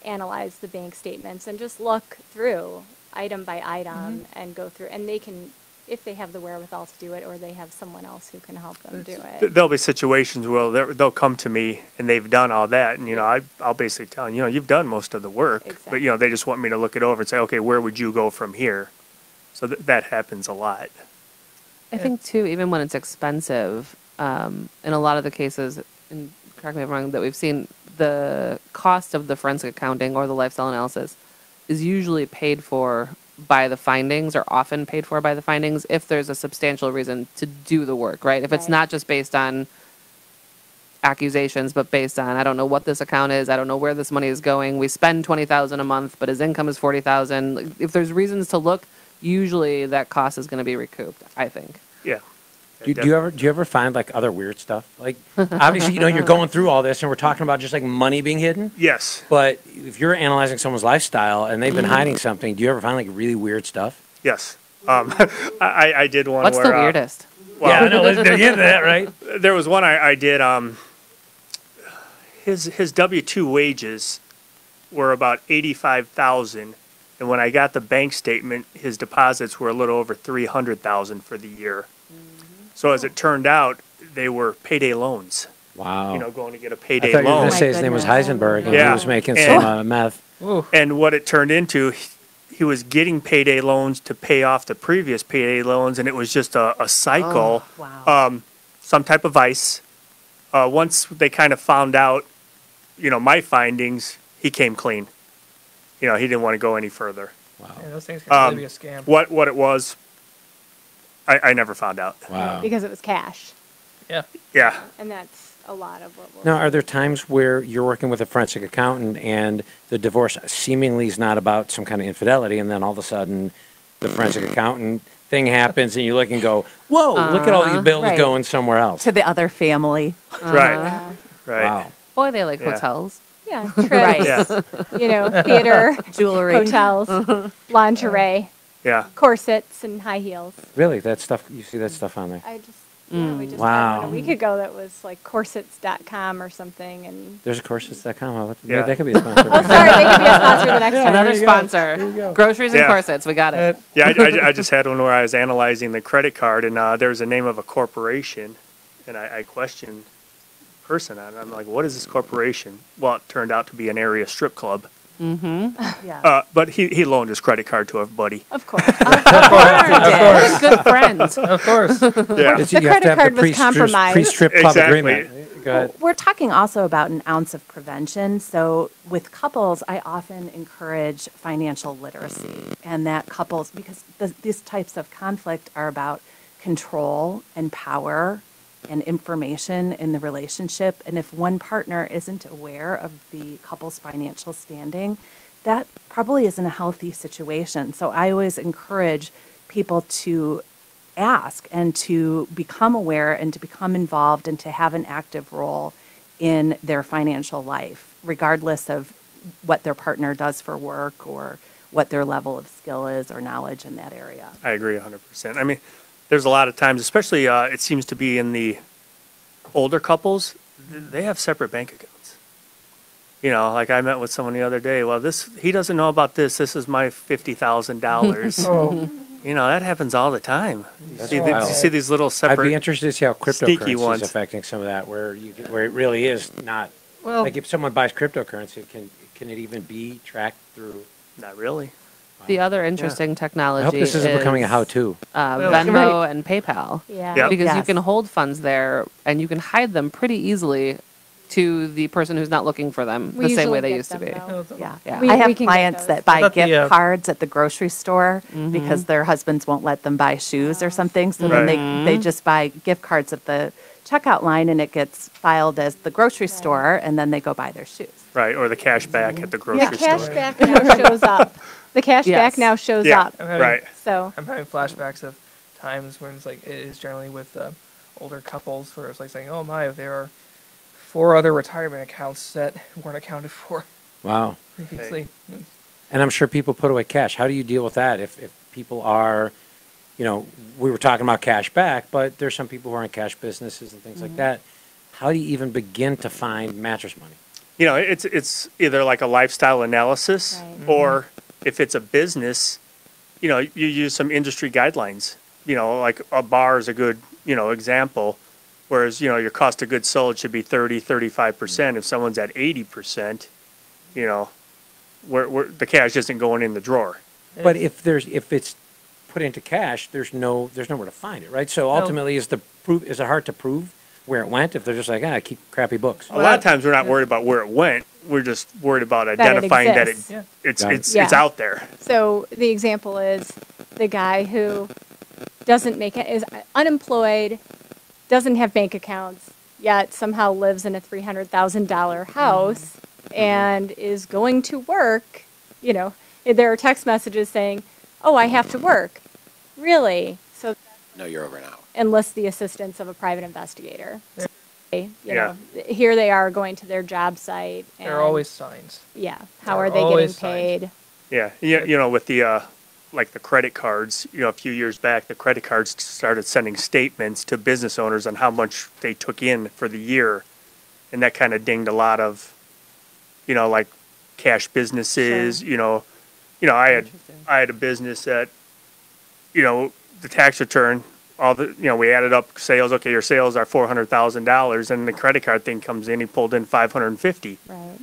Speaker 7: analyze the bank statements and just look through item by item
Speaker 6: Mm-hmm.
Speaker 7: and go through, and they can, if they have the wherewithal to do it, or they have someone else who can help them do it.
Speaker 10: There'll be situations where they're- they'll come to me and they've done all that, and you know, I, I'll basically tell them, you know, you've done most of the work, but you know, they just want me to look it over and say, okay, where would you go from here? So th- that happens a lot.
Speaker 8: I think too, even when it's expensive, um, in a lot of the cases, and correct me if I'm wrong, that we've seen, the cost of the forensic accounting or the lifestyle analysis is usually paid for by the findings, or often paid for by the findings, if there's a substantial reason to do the work, right? If it's
Speaker 7: Right.
Speaker 8: not just based on accusations, but based on I don't know what this account is, I don't know where this money is going. We spend twenty thousand a month, but his income is forty thousand. If there's reasons to look, usually that cost is going to be recouped. I think.
Speaker 10: Yeah.
Speaker 5: Do, do you ever do you ever find like other weird stuff? Like obviously, you know, you're going through all this, and we're talking about just like money being hidden.
Speaker 10: Yes.
Speaker 5: But if you're analyzing someone's lifestyle and they've been
Speaker 10: Mhm.
Speaker 5: hiding something, do you ever find like really weird stuff?
Speaker 10: Yes. Um, <laughs> I, I did one
Speaker 8: What's
Speaker 10: where.
Speaker 8: the
Speaker 10: uh,
Speaker 8: weirdest?
Speaker 5: Yeah, I know, let's dig into that, right? <laughs>
Speaker 10: There was one I, I did. Um, his his W two wages were about eighty five thousand, and when I got the bank statement, his deposits were a little over three hundred thousand for the year. So as it turned out, they were payday loans.
Speaker 5: Wow.
Speaker 10: you know, going to get a
Speaker 5: I
Speaker 10: payday
Speaker 5: thought you were
Speaker 10: loan.
Speaker 5: going to say his name was Heisenberg and he
Speaker 10: Yeah.
Speaker 5: was making
Speaker 10: And-
Speaker 5: some uh, meth.
Speaker 10: And what it turned into, he- he was getting payday loans to pay off the previous payday loans, and it was just a, a cycle.
Speaker 9: wow.
Speaker 10: Um, some type of vice. Uh, once they kind of found out, you know, my findings, he came clean. You know, he didn't want to go any further. Wow.
Speaker 6: Yeah, those things can really
Speaker 10: Um,
Speaker 6: be a scam.
Speaker 10: What what it was, I, I never found out.
Speaker 5: Wow.
Speaker 7: Because it was cash,
Speaker 6: Yeah.
Speaker 10: Yeah.
Speaker 7: and that's a lot of what we'll.
Speaker 5: Now, are there times where you're working with a forensic accountant and the divorce seemingly is not about some kind of infidelity, and then all of a sudden the forensic accountant thing happens and you look and go, whoa, look at all these
Speaker 8: Uh-huh.
Speaker 5: bills
Speaker 9: Right.
Speaker 5: going somewhere else.
Speaker 9: To the other family.
Speaker 10: Right. Right.
Speaker 5: Wow.
Speaker 8: Boy, they like
Speaker 10: Yeah.
Speaker 8: hotels.
Speaker 7: Yeah, <laughs> trips,
Speaker 9: Right.
Speaker 10: Yeah.
Speaker 7: you know, theater, <laughs>
Speaker 9: Jewelry.
Speaker 7: hotels, <laughs> lingerie,
Speaker 10: Yeah.
Speaker 7: corsets, and high heels.
Speaker 5: Really? That stuff, you see that stuff on there?
Speaker 7: I just, yeah, we just
Speaker 5: Wow.
Speaker 7: a week ago that was like corsets.com or something, and
Speaker 5: There's a corsets.com. Oh,
Speaker 10: Yeah.
Speaker 5: That could be a sponsor.
Speaker 7: oh, sorry, they could be a sponsor the next time.
Speaker 8: Another
Speaker 5: you go.
Speaker 8: sponsor. Groceries and
Speaker 10: Yeah.
Speaker 8: corsets. We got it.
Speaker 10: Yeah, I, I, I just had one where I was analyzing the credit card, and uh, was a name of a corporation, and I, I questioned the person on it. I'm like, what is this corporation? Well, it turned out to be an area strip club. Mm-hmm. <laughs>
Speaker 9: Yeah.
Speaker 10: Uh, but he, he loaned his credit card to a buddy.
Speaker 7: Of course. <laughs>
Speaker 8: What a good friends.
Speaker 6: Of course. <laughs>
Speaker 10: Yeah.
Speaker 5: It's-
Speaker 7: The
Speaker 5: you have to
Speaker 7: credit
Speaker 5: have
Speaker 7: card was
Speaker 5: pre-strip-
Speaker 7: compromised.
Speaker 5: Pre-strip club
Speaker 10: Exactly.
Speaker 5: agreement. Go ahead.
Speaker 9: We're talking also about an ounce of prevention. So with couples, I often encourage financial literacy and that couples, because the, these types of conflict are about control and power and information in the relationship. And if one partner isn't aware of the couple's financial standing, that probably isn't a healthy situation. So I always encourage people to ask and to become aware and to become involved and to have an active role in their financial life, regardless of what their partner does for work or what their level of skill is or knowledge in that area.
Speaker 10: I agree 100%. I mean, there's a lot of times, especially uh, it seems to be in the older couples, they have separate bank accounts. You know, like I met with someone the other day. Well, this he doesn't know about this. This is my fifty thousand dollars. <laughs>
Speaker 6: Oh,
Speaker 10: You know, that happens all the time. You
Speaker 5: That's
Speaker 10: see, the,
Speaker 5: wild.
Speaker 10: you see these little separate.
Speaker 5: I'd be interested to see how cryptocurrency is affecting some of that, where you, where it really is not,
Speaker 6: well,
Speaker 5: like if someone buys cryptocurrency, can, can it even be tracked through?
Speaker 10: Not really.
Speaker 8: The other interesting technology
Speaker 5: I hope this isn't becoming a
Speaker 8: is,
Speaker 5: how-to.
Speaker 8: Uh,
Speaker 6: Well,
Speaker 8: Venmo
Speaker 6: right.
Speaker 8: and PayPal.
Speaker 7: Yeah.
Speaker 10: Yep.
Speaker 8: Because you
Speaker 9: Yes.
Speaker 8: can hold funds there and you can hide them pretty easily to the person who's not looking for them
Speaker 7: We
Speaker 8: the same way
Speaker 7: usually
Speaker 8: they
Speaker 7: get
Speaker 8: used to
Speaker 7: them,
Speaker 8: be.
Speaker 7: though.
Speaker 9: Yeah.
Speaker 8: Yeah.
Speaker 7: We-
Speaker 9: I
Speaker 7: we
Speaker 9: have
Speaker 7: can get
Speaker 9: clients
Speaker 7: those.
Speaker 9: that buy
Speaker 6: But the,
Speaker 9: gift
Speaker 6: uh,
Speaker 9: cards at the grocery store
Speaker 8: Mm-hmm.
Speaker 9: because their husbands won't let them buy shoes or something. So then
Speaker 8: Mm-hmm.
Speaker 9: they, they just buy gift cards at the checkout line and it gets filed as the grocery store and then they go buy their shoes.
Speaker 10: Right, or the cash back at the grocery store.
Speaker 7: Yeah, cash
Speaker 10: store.
Speaker 7: back now shows up. <laughs> The cash
Speaker 8: Yes.
Speaker 7: back now shows
Speaker 10: Yeah.
Speaker 7: up.
Speaker 6: I'm having,
Speaker 10: Right.
Speaker 7: So
Speaker 6: I'm having flashbacks of times when it's like it is generally with uh, older couples where it's like saying, "Oh my, there are four other retirement accounts that weren't accounted for
Speaker 5: Wow.
Speaker 6: previously."
Speaker 5: And I'm sure people put away cash. How do you deal with that if, if people are, you know, we were talking about cash back, but there's some people who are in cash businesses and things like that. How do you even begin to find mattress money?
Speaker 10: You know, it's it's either like a lifestyle analysis,
Speaker 7: Right.
Speaker 10: or if it's a business, you know, you use some industry guidelines. You know, like a bar is a good you know example. Whereas you know your cost of goods sold should be 30, 35 percent. If someone's at eighty percent, you know, where, where the cash isn't going in the drawer.
Speaker 5: But if there's, if it's put into cash, there's no, there's nowhere to find it, right? So ultimately, is the proof, is it hard to prove where it went if they're just like, ah, I keep crappy books?
Speaker 10: A lot of times we're not worried about where it went. We're just worried about
Speaker 7: it
Speaker 10: identifying that it,
Speaker 7: exists.
Speaker 6: Yeah.
Speaker 10: it's
Speaker 5: Got it.
Speaker 10: it's
Speaker 7: Yeah.
Speaker 10: it's out there.
Speaker 7: So the example is the guy who doesn't make it is unemployed, doesn't have bank accounts, yet somehow lives in a three hundred thousand dollar house mm-hmm. and is going to work. You know, there are text messages saying, "Oh, I have to work." Really? So
Speaker 1: No, you're over now.
Speaker 7: enlist the assistance of a private investigator. You
Speaker 10: Yeah.
Speaker 7: know, here they are going to their job site.
Speaker 6: There are always signs.
Speaker 7: yeah. How
Speaker 6: there
Speaker 7: are
Speaker 6: are
Speaker 7: they getting
Speaker 6: always signs.
Speaker 7: paid?
Speaker 10: Yeah, you, you know, with the uh, like the credit cards, you know, a few years back, the credit cards started sending statements to business owners on how much they took in for the year, and that kind of dinged a lot of, you know, like cash businesses. You know, you know, I had I had a business that, you know, the tax return all the, you know, we added up sales, okay, your sales are four hundred thousand dollars, and the credit card thing comes in, he pulled in five hundred and fifty.
Speaker 7: Right.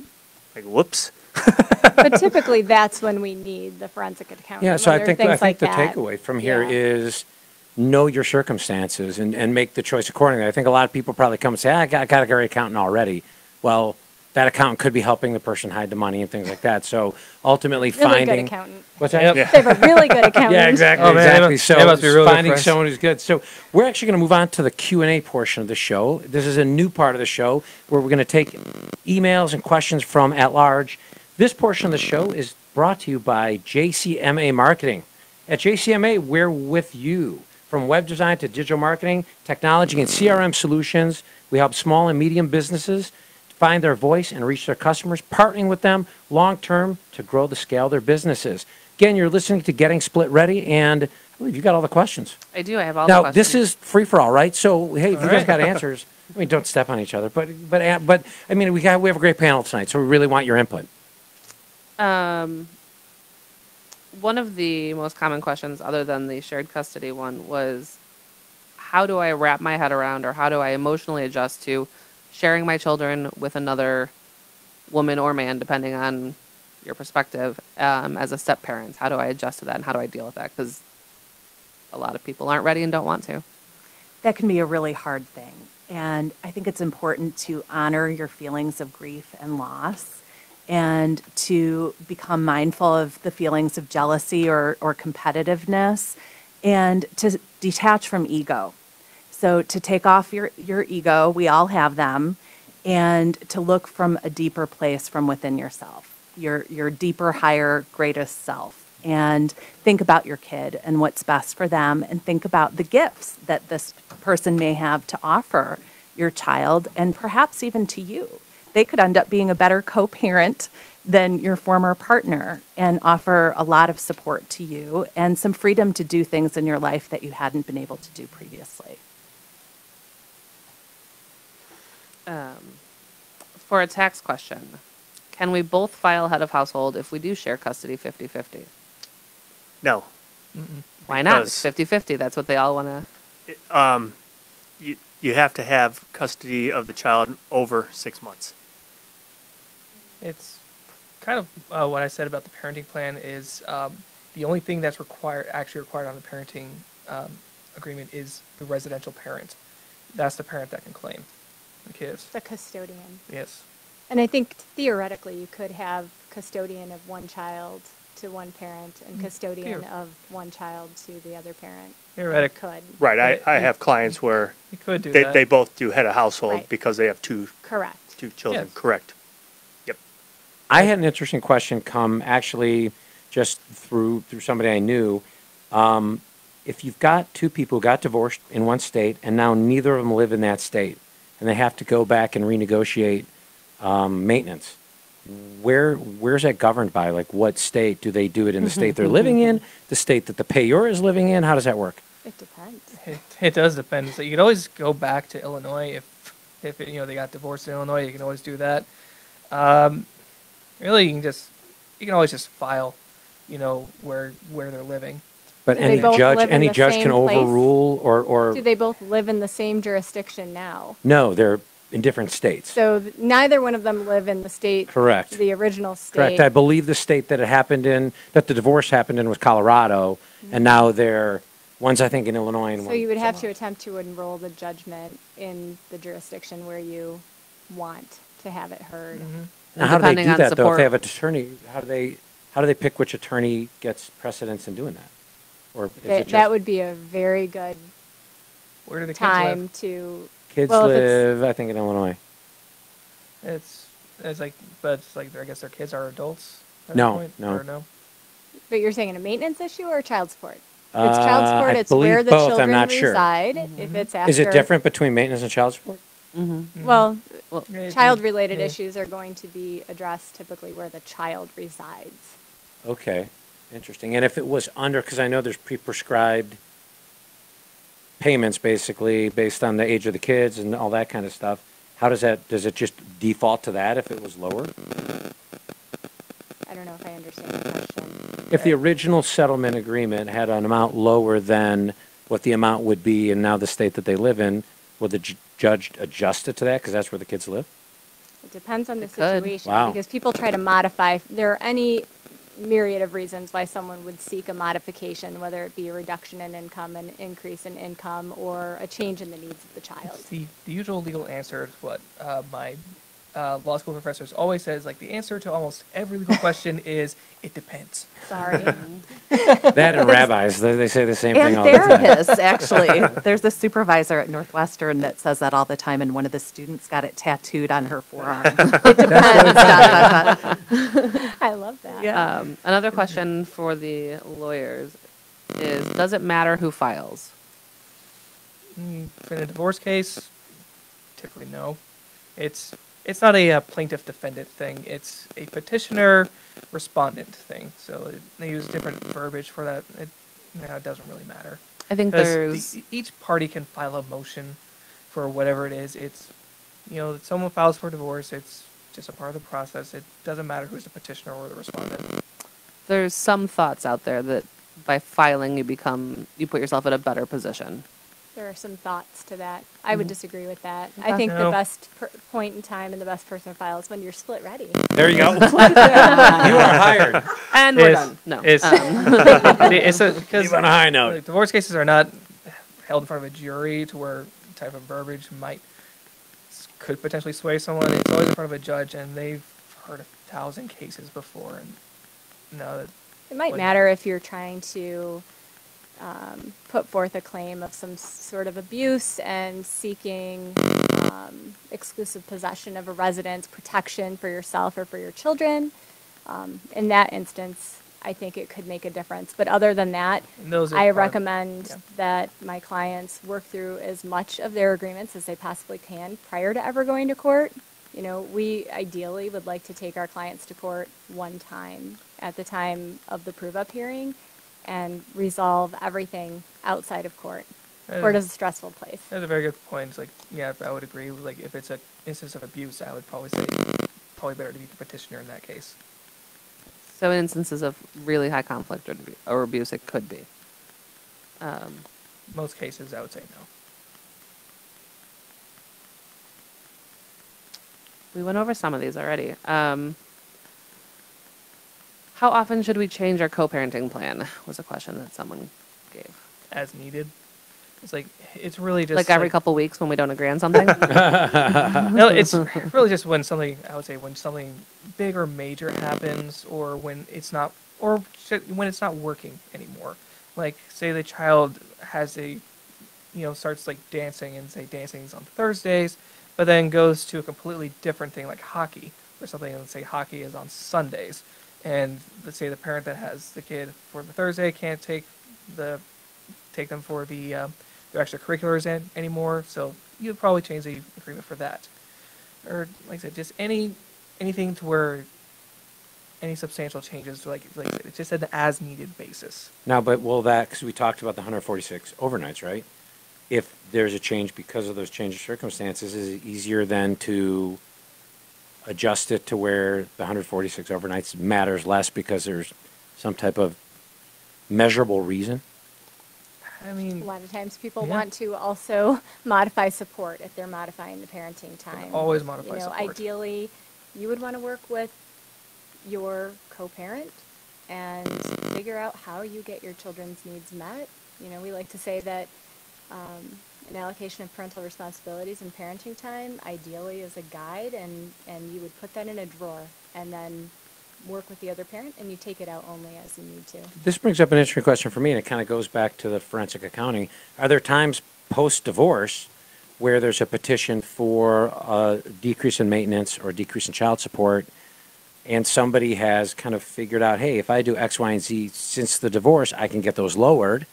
Speaker 10: Like, whoops. <laughs>
Speaker 7: But <laughs> typically, that's when we need the forensic accountant.
Speaker 5: Yeah, so
Speaker 7: when
Speaker 5: I think, I think
Speaker 7: like
Speaker 5: the
Speaker 7: that.
Speaker 5: takeaway from here
Speaker 7: Yeah.
Speaker 5: is know your circumstances and, and make the choice accordingly. I think a lot of people probably come and say, "Ah, I got, I got a great accountant already. Well, that accountant could be helping the person hide the money and things like that. So ultimately
Speaker 7: Really good
Speaker 5: finding.
Speaker 7: accountant.
Speaker 5: What's that?
Speaker 6: Yep.
Speaker 10: Yeah.
Speaker 7: They have a really good <laughs> accountant.
Speaker 5: Yeah, exactly,
Speaker 6: Oh, man, they
Speaker 5: exactly.
Speaker 6: must-
Speaker 5: So
Speaker 6: must be really
Speaker 5: finding
Speaker 6: friends.
Speaker 5: someone who's good. So we're actually going to move on to the Q and A portion of the show. This is a new part of the show where we're going to take emails and questions from at large. This portion of the show is brought to you by JCMA Marketing. At JCMA, we're with you. From web design to digital marketing, technology, and CRM solutions, we help small and medium businesses find their voice and reach their customers, partnering with them long term to grow the scale of their businesses. Again, you're listening to Getting Split Ready, and I believe you got all the questions.
Speaker 8: I do. I have all
Speaker 5: now,
Speaker 8: the
Speaker 5: this is free for all, right? So, hey, if you guys
Speaker 6: right.
Speaker 5: got answers, <laughs> I mean, don't step on each other, but but uh, but I mean, we got we have a great panel tonight, so we really want your input.
Speaker 8: Um, one of the most common questions, other than the shared custody one, was how do I wrap my head around or how do I emotionally adjust to sharing my children with another woman or man, depending on your perspective, um, as a step parent? How do I adjust to that and how do I deal with that? Because a lot of people aren't ready and don't want to.
Speaker 9: that can be a really hard thing. And I think it's important to honor your feelings of grief and loss and to become mindful of the feelings of jealousy or, or competitiveness and to detach from ego. So to take off your, your ego, we all have them, and to look from a deeper place from within yourself, your, your deeper, higher, greatest self. And think about your kid and what's best for them, and think about the gifts that this person may have to offer your child and perhaps even to you. They could end up being a better co parent than your former partner and offer a lot of support to you and some freedom to do things in your life that you hadn't been able to do previously.
Speaker 8: Um, for a tax question, can we both file head of household if we do share custody 50 50?
Speaker 10: No.
Speaker 8: Why not?
Speaker 10: Because-
Speaker 8: It's 50 50. That's what they all want to.
Speaker 10: Um, you, you have to have custody of the child over six months.
Speaker 6: It's kind of uh, what I said about the parenting plan is um, the only thing that's required, actually required on the parenting um, agreement is the residential parent. That's the parent that can claim the kids.
Speaker 7: The custodian.
Speaker 6: Yes.
Speaker 7: And I think theoretically, you could have custodian of one child to one parent and custodian
Speaker 6: Theor-
Speaker 7: of one child to the other parent.
Speaker 6: Theoretic.
Speaker 7: Could,
Speaker 10: Right. I, I have clients where
Speaker 6: You could do
Speaker 10: they,
Speaker 6: that.
Speaker 10: they both do head of household
Speaker 7: Right.
Speaker 10: because they have two,
Speaker 7: correct.
Speaker 10: two children.
Speaker 6: Yes.
Speaker 10: Correct. Yep.
Speaker 5: I had an interesting question come actually just through through somebody I knew. Um, if you've got two people who got divorced in one state and now neither of them live in that state, and they have to go back and renegotiate um, maintenance, where where's that governed by? Like, what state do they do it in? The state they're living in, the state that the payor is living in. How does that work?
Speaker 7: It depends.
Speaker 6: It, it does depend. So you can always go back to Illinois if, if it, you know they got divorced in Illinois. You can always do that. Um, really, you can just you can always just file, you know where where they're living.
Speaker 5: But
Speaker 7: Do they
Speaker 5: any
Speaker 7: both
Speaker 5: judge,
Speaker 7: live in
Speaker 5: any
Speaker 7: the
Speaker 5: judge
Speaker 7: same
Speaker 5: can
Speaker 7: place?
Speaker 5: overrule or or
Speaker 7: Do they both live in the same jurisdiction now?
Speaker 5: no, they're in different states.
Speaker 7: So th- neither one of them live in the state.
Speaker 5: Correct.
Speaker 7: The original state.
Speaker 5: Correct. I believe the state that it happened in, that the divorce happened in was Colorado, mm-hmm. and now they're, one's I think in Illinois and
Speaker 7: So
Speaker 5: one.
Speaker 7: you would have to attempt to enroll the judgment in the jurisdiction where you want to have it heard. Mm-hmm.
Speaker 5: Now, how do they
Speaker 8: Depending
Speaker 5: do
Speaker 8: on
Speaker 5: that though? If
Speaker 8: support.
Speaker 5: they have an attorney, how do they, how do they pick which attorney gets precedence in doing that? Or is it
Speaker 7: That,
Speaker 5: just
Speaker 7: that would be a very good
Speaker 6: Where do the kids
Speaker 7: time
Speaker 6: live?
Speaker 7: to.
Speaker 5: kids
Speaker 7: well,
Speaker 5: live, I think in Illinois.
Speaker 6: It's it's like, but it's like I guess their kids are adults. at
Speaker 5: No,
Speaker 6: point,
Speaker 5: no.
Speaker 6: Or no.
Speaker 7: But you're saying a maintenance issue or child support? If
Speaker 5: Uh,
Speaker 7: it's child support,
Speaker 5: I
Speaker 7: it's where
Speaker 5: believe
Speaker 7: the
Speaker 5: both, I'm
Speaker 7: children
Speaker 5: not sure.
Speaker 7: reside. If mm-hmm. it's after.
Speaker 5: Is it different between maintenance and child support?
Speaker 7: Mm-hmm. Mm-hmm.
Speaker 8: Well,
Speaker 6: Well,
Speaker 7: child-related
Speaker 6: yeah.
Speaker 7: issues are going to be addressed typically where the child resides.
Speaker 5: Okay, interesting. And if it was under, because I know there's pre-prescribed payments basically based on the age of the kids and all that kind of stuff, how does that, does it just default to that if it was lower?
Speaker 7: I don't know if I understand the question.
Speaker 5: If the original settlement agreement had an amount lower than what the amount would be in now the state that they live in, will the ju- judge adjust it to that because that's where the kids live?
Speaker 7: It depends on the
Speaker 8: It could.
Speaker 7: situation.
Speaker 5: Wow.
Speaker 7: Because people try to modify, there are any myriad of reasons why someone would seek a modification, whether it be a reduction in income, an increase in income, or a change in the needs of the child.
Speaker 6: The, the usual legal answer is what uh, my uh, law school professors always says. Like the answer to almost every legal question <laughs> is it depends.
Speaker 7: Sorry. <laughs>
Speaker 5: That and rabbis, they, they say the same
Speaker 9: And
Speaker 5: thing all the time.
Speaker 9: therapists, actually. <laughs> There's a supervisor at Northwestern that says that all the time, and one of the students got it tattooed on her forearm. It depends. dot, dot, dot.
Speaker 7: I love that.
Speaker 9: Yeah.
Speaker 8: Um, another question for the lawyers is, does it matter who files?
Speaker 6: Mm, In a divorce case, typically no. It's it's not a uh, plaintiff defendant thing. It's a petitioner respondent thing. So it, they use different verbiage for that. It, no, it doesn't really matter.
Speaker 8: I think
Speaker 6: 'Cause the-
Speaker 8: there's,
Speaker 6: each party can file a motion for whatever it is. It's you know, someone files for divorce. It's just a part of the process. It doesn't matter who's the petitioner or the respondent.
Speaker 8: there's some thoughts out there that by filing you become, you put yourself in a better position.
Speaker 7: There are some thoughts to that. I would
Speaker 6: Mhm.
Speaker 7: disagree with that. I think the
Speaker 6: No.
Speaker 7: best per- point in time and the best person to file is when you're split ready.
Speaker 5: There you go. <laughs> You are hired.
Speaker 8: And we're
Speaker 6: It's-
Speaker 8: done. No.
Speaker 6: it's-
Speaker 8: Um, <laughs>
Speaker 6: it's a, <laughs> because
Speaker 5: Leave on a high note.
Speaker 6: like, divorce cases are not held in front of a jury to where type of verbiage might could potentially sway someone. It's always in front of a judge, and they've heard a thousand cases before, and no, that-
Speaker 7: It might
Speaker 6: Like-
Speaker 7: matter if you're trying to um, put forth a claim of some sort of abuse and seeking um, exclusive possession of a residence, protection for yourself or for your children. Um, in that instance, I think it could make a difference. But other than that, I recommend
Speaker 6: yeah.
Speaker 7: that my clients work through as much of their agreements as they possibly can prior to ever going to court. You know, we ideally would like to take our clients to court one time at the time of the prove-up hearing and resolve everything outside of court.
Speaker 6: Uh,
Speaker 7: Court is a stressful place.
Speaker 6: That's a very good point. It's like, yeah, I would agree. Like, if it's an instance of abuse, I would probably say probably better to be the petitioner in that case.
Speaker 8: so in instances of really high conflict or, or abuse, it could be. Um,
Speaker 6: Most cases, I would say no.
Speaker 8: we went over some of these already. Um, how often should we change our co-parenting plan? Was a question that someone gave.
Speaker 6: As needed. It's like it's really just
Speaker 8: like every couple weeks when we don't agree on something. <laughs>
Speaker 6: no, it's really just when something I would say when something big or major happens, or when it's not, or when it's not working anymore. Like say the child has a, you know, starts like dancing and say dancing's on Thursdays, but then goes to a completely different thing like hockey or something, and say hockey is on Sundays, and let's say the parent that has the kid for the Thursday can't take the take them for the uh, their extracurriculars in, anymore. So you'd probably change the agreement for that, or like I said, just any anything to where any substantial changes, like like I said, it's just an as needed basis.
Speaker 5: Now, but will that, because we talked about the 146 overnights, right? If there's a change because of those change of circumstances, is it easier then to adjust it to where the 146 overnights matters less because there's some type of measurable reason?
Speaker 6: I mean, a
Speaker 7: lot of times people
Speaker 6: Yeah.
Speaker 7: want to also <laughs> modify support if they're modifying the parenting time.
Speaker 6: always modify
Speaker 7: You know,
Speaker 6: support.
Speaker 7: ideally, you would want to work with your co-parent and figure out how you get your children's needs met. You know, we like to say that um, an allocation of parental responsibilities and parenting time ideally is a guide, and, and you would put that in a drawer and then work with the other parent, and you take it out only as you need to.
Speaker 5: This brings up an interesting question for me, and it kind of goes back to the forensic accounting. Are there times post-divorce where there's a petition for a decrease in maintenance or decrease in child support, and somebody has kind of figured out, hey, if I do X, Y, and Z since the divorce, I can get those lowered?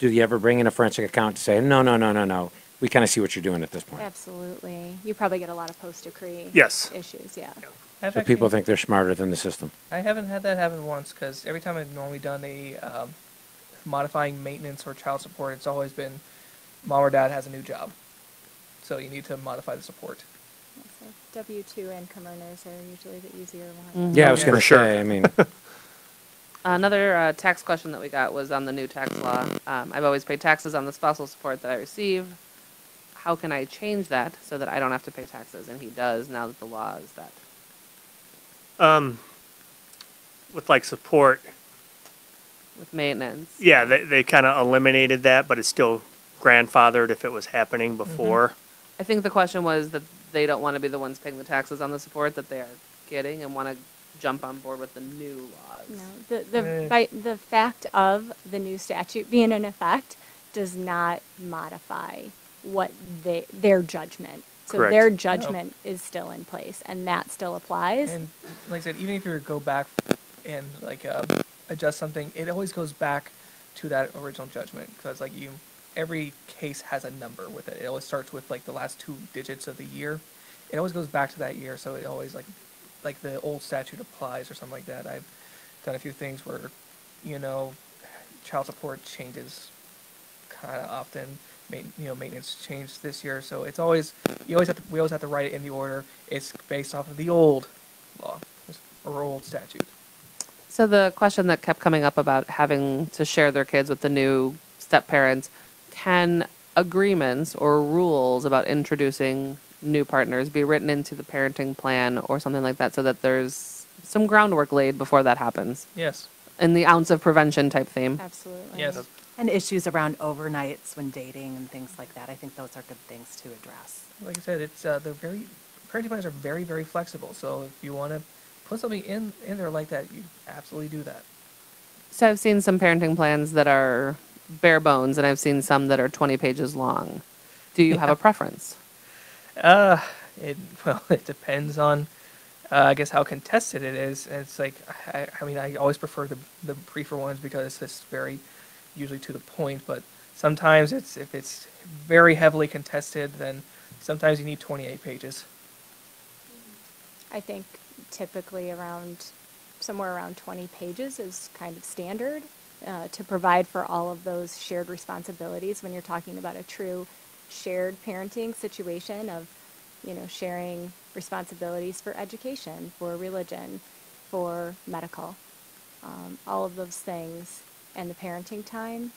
Speaker 5: Do you ever bring in a forensic account to say, no, no, no, no, no, we kind of see what you're doing at this point?
Speaker 7: Absolutely. You probably get a lot of post-decree
Speaker 10: Yes.
Speaker 7: issues, yeah.
Speaker 6: I've
Speaker 5: So people think they're smarter than the system.
Speaker 6: I haven't had that happen once because every time I've normally done a um, modifying maintenance or child support, it's always been mom or dad has a new job, so you need to modify the support.
Speaker 7: W two income earners are usually the easier ones.
Speaker 5: Yeah, I was
Speaker 6: Yeah.
Speaker 5: going
Speaker 10: For
Speaker 5: to
Speaker 10: sure.
Speaker 5: say, I mean, <laughs>
Speaker 8: Another uh, tax question that we got was on the new tax law. Um, I've always paid taxes on the spousal support that I receive. How can I change that so that I don't have to pay taxes? And he does now that the law is that.
Speaker 10: Um, with like support,
Speaker 8: With maintenance.
Speaker 10: yeah, they, they kind of eliminated that, but it's still grandfathered if it was happening before.
Speaker 8: I think the question was that they don't want to be the ones paying the taxes on the support that they are getting and want to jump on board with the new laws.
Speaker 7: No, the, the,
Speaker 6: Eh.
Speaker 7: by, the fact of the new statute being in effect does not modify what they, their judgment. So
Speaker 10: Correct.
Speaker 7: their judgment is still in place and that still applies.
Speaker 6: And like I said, even if you go back and like um, adjust something, it always goes back to that original judgment because like you, every case has a number with it. It always starts with like the last two digits of the year. It always goes back to that year, so it always like, like the old statute applies or something like that. I've done a few things where, you know, child support changes kind of often. Ma- you know, maintenance changed this year, so it's always you always have to, we always have to write it in the order. It's based off of the old law or old statute.
Speaker 8: So the question that kept coming up about having to share their kids with the new step parents, can agreements or rules about introducing new partners be written into the parenting plan or something like that so that there's some groundwork laid before that happens?
Speaker 6: Yes.
Speaker 8: In the ounce of prevention type theme.
Speaker 7: Absolutely.
Speaker 6: Yes.
Speaker 9: And issues around overnights when dating and things like that. I think those are good things to address.
Speaker 6: Like I said, it's uh, they're very parenting plans are very very flexible. So if you want to put something in in there like that, you absolutely do that.
Speaker 8: So I've seen some parenting plans that are bare bones and I've seen some that are 20 pages long. Do you have a preference?
Speaker 6: Uh, it <laughs> well, it depends on, uh, I guess how contested it is. It's like, I, I mean, I always prefer the the briefer ones because it's just very, usually to the point. But sometimes it's if it's very heavily contested, then sometimes you need 28 pages.
Speaker 7: I think typically around, somewhere around 20 pages is kind of standard uh, to provide for all of those shared responsibilities when you're talking about a true shared parenting situation of, you know, sharing responsibilities for education, for religion, for medical, um, all of those things, and the parenting time,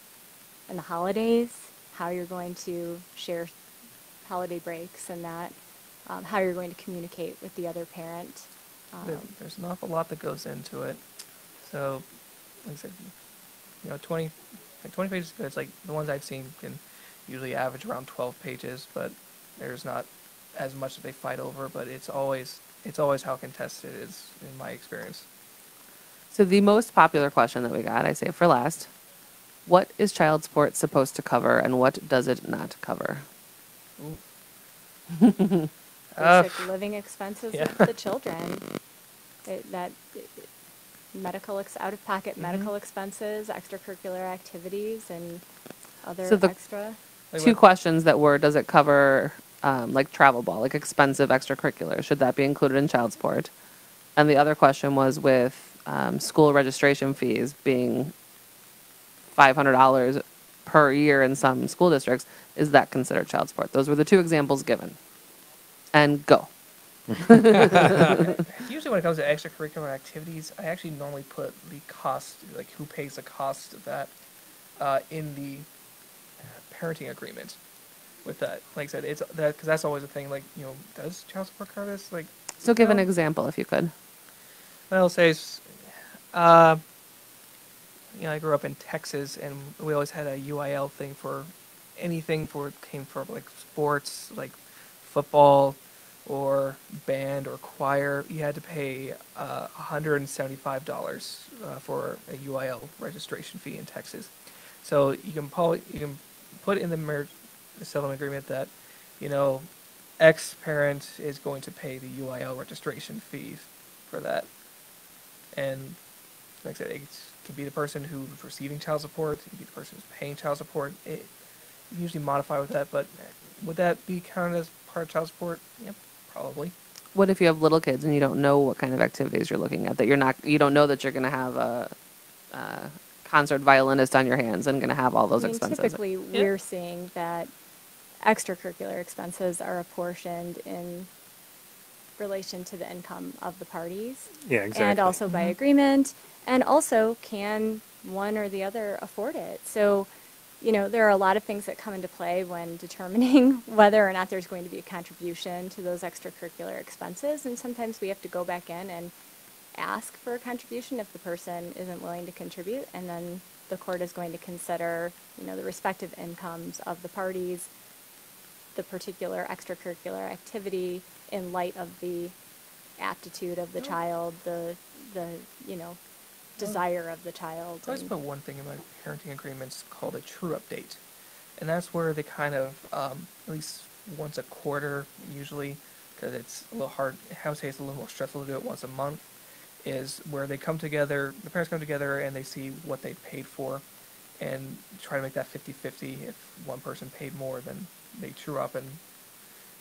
Speaker 7: and the holidays, how you're going to share holiday breaks and that, um, how you're going to communicate with the other parent. Um,
Speaker 6: There's an awful lot that goes into it. So, like I said, you know, 20, like 20 pages. It's like the ones I've seen can usually average around 12 pages, but there's not as much that they fight over. But it's always it's always how contested it is in my experience.
Speaker 8: So the most popular question that we got, I say for last, what is child support supposed to cover and what does it not cover?
Speaker 6: Uh, <laughs>
Speaker 7: living expenses
Speaker 6: yeah.
Speaker 7: of the children. It, that it- it- medical ex, out-of-pocket
Speaker 6: Mm-hmm.
Speaker 7: medical expenses, extracurricular activities, and other
Speaker 8: So the-
Speaker 7: extra.
Speaker 6: Like
Speaker 8: Two
Speaker 6: what-
Speaker 8: questions that were, does it cover um, like travel ball, like expensive extracurricular? Should that be included in child support? And the other question was with um, school registration fees being $500 per year in some school districts, is that considered child support? Those were the two examples given. And go. <laughs>
Speaker 6: Usually, when it comes to extracurricular activities, I actually normally put the cost, like who pays the cost of that, uh, in the parenting agreement. With that, like I said, it's that because that's always a thing. Like, you know, does child support cover this? Like,
Speaker 8: So give an example if you could.
Speaker 6: I'll say, uh, you know, I grew up in Texas, and we always had a UIL thing for anything for came from like sports, like football, or band or choir. You had to pay uh, $175 uh, for a UIL registration fee in Texas. So you can pull, you can put in the, settlement agreement that, you know, X parent is going to pay the UIL registration fees for that. And like I said, it can be the person who's receiving child support, it can be the person who's paying child support. It you usually modify with that, but would that be counted as part of child support? Yep, probably.
Speaker 8: What if you have little kids and you don't know what kind of activities you're looking at? That you're not, you don't know that you're going to have a concert violinist on your hands and going to have all those
Speaker 7: I mean,
Speaker 8: expenses.
Speaker 7: typically, we're seeing that extracurricular expenses are apportioned in relation to the income of the parties.
Speaker 10: Yeah, exactly.
Speaker 7: And also by mm-hmm. agreement, and also can one or the other afford it? So, you know, there are a lot of things that come into play when <laughs> determining whether or not there's going to be a contribution to those extracurricular expenses. And sometimes we have to go back in and ask for a contribution if the person isn't willing to contribute. And then the court is going to consider, you know, the respective incomes of the parties, the particular extracurricular activity in light of the aptitude of the child, the, the, you know, desire of the child.
Speaker 6: Talks
Speaker 7: and-
Speaker 6: put one thing about parenting agreements called a true update, and that's where they kind of um, at least once a quarter usually, because it's a little hard. I say it's a little more stressful to do it once a month. Is where they come together, the parents come together and they see what they paid for, and try to make that 50-50. If one person paid more, then they true up and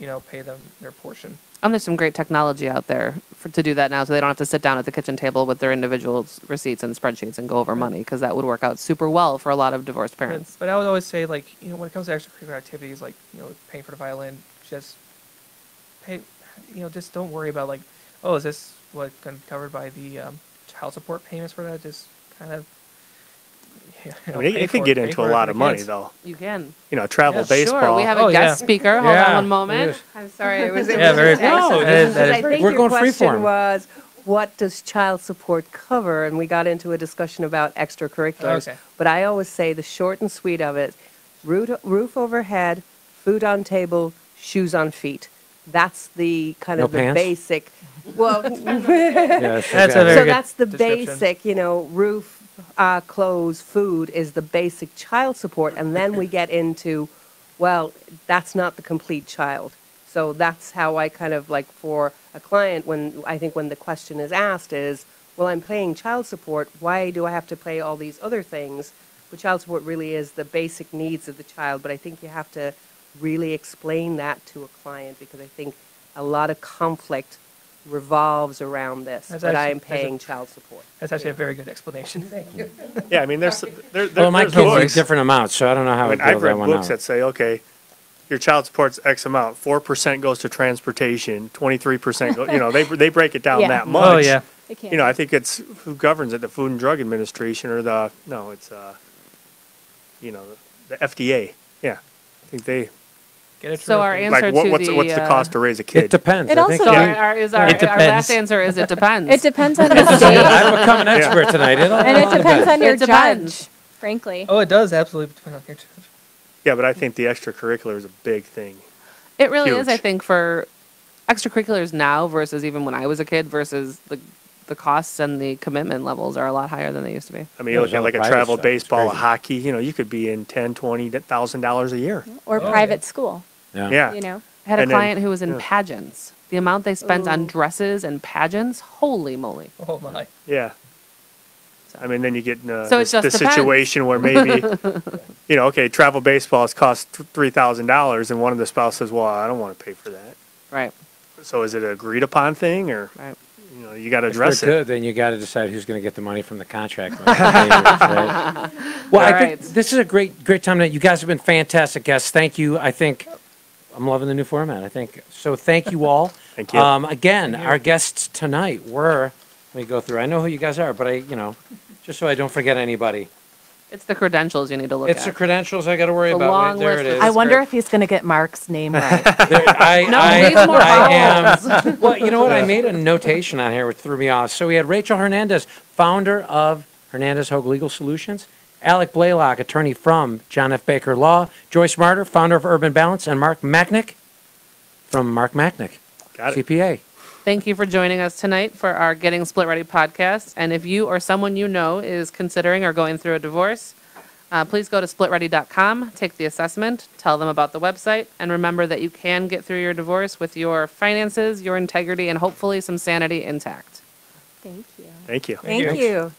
Speaker 6: you know pay them their portion.
Speaker 8: And there's some great technology out there for, to do that now, so they don't have to sit down at the kitchen table with their individual receipts and spreadsheets and go over money, because that would work out super well for a lot of divorced
Speaker 6: But,
Speaker 8: parents.
Speaker 6: but I would always say, like, you know, when it comes to extracurricular activities, like, you know, paying for the violin, just pay, you know, just don't worry about, like, oh, is this what going to be covered by the um, child support payments for that? Just kind of. <laughs> You
Speaker 10: I mean, it,
Speaker 6: pay
Speaker 10: it could get
Speaker 6: pay
Speaker 10: into a lot of money,
Speaker 6: kids.
Speaker 10: though.
Speaker 8: You can.
Speaker 10: You know, travel
Speaker 6: Yeah,
Speaker 10: baseball.
Speaker 8: Sure, we have a
Speaker 6: Oh,
Speaker 8: guest
Speaker 6: yeah.
Speaker 8: speaker. Hold on one moment.
Speaker 5: is.
Speaker 11: I'm sorry, it was, <laughs> it
Speaker 6: Yeah,
Speaker 11: was
Speaker 6: very-
Speaker 11: just excellent.
Speaker 6: No, that is- that
Speaker 11: I think
Speaker 5: We're
Speaker 11: your
Speaker 5: going free
Speaker 11: question was, what does child support cover? And we got into a discussion about extracurriculars.
Speaker 6: Okay.
Speaker 11: But I always say the short and sweet of it, roof, roof overhead, food on table, shoes on feet. That's the kind
Speaker 5: No
Speaker 11: of the
Speaker 5: pants?
Speaker 11: basic, well, <laughs> <laughs>
Speaker 5: Yes,
Speaker 6: That's a
Speaker 5: okay.
Speaker 6: very
Speaker 11: so
Speaker 6: good
Speaker 11: that's the
Speaker 6: description.
Speaker 11: basic, you know, roof, uh, clothes, food is the basic child support, and then we get into, well, that's not the complete child. So that's how I kind of like for a client when I think when the question is asked is, well, I'm paying child support. Why do I have to pay all these other things? But child support really is the basic needs of the child. But I think you have to really explain that to a client because I think a lot of conflict revolves around this.
Speaker 6: That's
Speaker 11: but
Speaker 6: actually-
Speaker 11: I'm
Speaker 6: that's a-
Speaker 11: paying child support.
Speaker 6: That's actually a very good explanation. <laughs> Thank you.
Speaker 10: Yeah, I mean, there's there, there,
Speaker 5: Well, my
Speaker 10: there's
Speaker 5: kids need
Speaker 10: books.
Speaker 5: different amounts, so I don't know how
Speaker 10: I
Speaker 5: I
Speaker 10: mean,
Speaker 5: would build
Speaker 10: I've read
Speaker 5: one
Speaker 10: books
Speaker 5: out.
Speaker 10: that say, okay, your child support's X amount, four percent goes to transportation, twenty-three percent go. You know, they they break it down
Speaker 7: Yeah.
Speaker 10: that much.
Speaker 6: Oh yeah.
Speaker 7: They can't.
Speaker 10: You know, I think it's who governs it, the Food and Drug Administration or the no, it's uh, you know, the FDA. Yeah, I think they
Speaker 6: Get a
Speaker 8: So our
Speaker 6: update.
Speaker 8: answer
Speaker 10: like what,
Speaker 8: to
Speaker 10: what's
Speaker 8: the,
Speaker 10: what's the
Speaker 8: uh,
Speaker 10: cost to raise a kid?
Speaker 5: It depends.
Speaker 7: It
Speaker 5: I think
Speaker 7: also-
Speaker 8: So
Speaker 5: you-
Speaker 8: our, our, is our,
Speaker 6: It
Speaker 8: our last answer is it <laughs> depends.
Speaker 7: It depends on the state,
Speaker 5: I've become an expert tonight. It'll-
Speaker 7: and it depends on your
Speaker 8: It depends.
Speaker 7: judge, frankly.
Speaker 6: Oh, it does absolutely depend on your judge.
Speaker 10: yeah, but I think the extracurricular is a big thing.
Speaker 8: It really is, I
Speaker 10: Huge.
Speaker 8: think, for extracurriculars now versus even when I was a kid versus the the costs and the commitment levels are a lot higher than they used to be.
Speaker 10: I mean,
Speaker 5: Yeah,
Speaker 10: you look
Speaker 5: there's
Speaker 10: at
Speaker 5: all
Speaker 10: like
Speaker 5: the
Speaker 10: a
Speaker 5: private
Speaker 10: travel
Speaker 5: stuff. It's
Speaker 10: baseball, a
Speaker 5: crazy.
Speaker 10: hockey. You know, you could be in ten, twenty thousand dollars a year.
Speaker 7: Or
Speaker 6: Oh,
Speaker 7: private
Speaker 6: yeah.
Speaker 7: school,
Speaker 5: Yeah.
Speaker 10: Yeah,
Speaker 7: you know?
Speaker 8: I had a
Speaker 10: And then-
Speaker 8: client who was in
Speaker 10: yeah.
Speaker 8: pageants. The amount they spent on dresses and pageants, holy moly.
Speaker 6: Oh my.
Speaker 10: yeah. I mean, then you get in uh,
Speaker 8: So it
Speaker 10: this,
Speaker 8: just
Speaker 10: this
Speaker 8: depends.
Speaker 10: situation where maybe, <laughs> you know, okay, travel baseballs cost three thousand dollars, and one of the spouses says, "Well, I don't want to pay for that."
Speaker 8: Right,
Speaker 10: So is it an agreed upon thing, or
Speaker 8: right.
Speaker 10: you know, you got to address it?
Speaker 5: good, then you got to decide who's going to get the money from the contract. <laughs> right? Well, I
Speaker 8: All
Speaker 5: think this is a great, great time. That you guys have been fantastic guests. Thank you. I think I'm loving the new format. I think so. Thank you all. <laughs>
Speaker 10: Thank you.
Speaker 5: Um, again, our guests tonight were. Let me go through. I know who you guys are, but I, you know, just so I don't forget anybody.
Speaker 8: It's the credentials you need to look at.
Speaker 5: It's the credentials I got to worry
Speaker 8: It's a
Speaker 5: about.
Speaker 8: long
Speaker 5: there
Speaker 8: list
Speaker 5: it.
Speaker 9: I wonder
Speaker 8: Sure.
Speaker 9: if he's going to get Mark's name right. <laughs>
Speaker 5: There- I,
Speaker 8: No,
Speaker 5: I,
Speaker 8: these more
Speaker 5: I am. <laughs> Well, you know what? I made a notation on here which threw me off. So we had Rachel Hernandez, founder of Hernandez Hogue Legal Solutions. Alec Blaylock, attorney from John F. Baker Law. Joyce Marter, founder of Urban Balance. And Mark Macknick from Mark Macknick,
Speaker 10: Got it.
Speaker 5: CPA.
Speaker 8: Thank you for joining us tonight for our Getting Split Ready podcast. And if you or someone you know is considering or going through a divorce, uh, please go to splitready.com, take the assessment, tell them about the website, and remember that you can get through your divorce with your finances, your integrity, and hopefully some sanity intact.
Speaker 7: Thank you.
Speaker 10: Thank you.
Speaker 11: Thank
Speaker 6: you.
Speaker 11: you.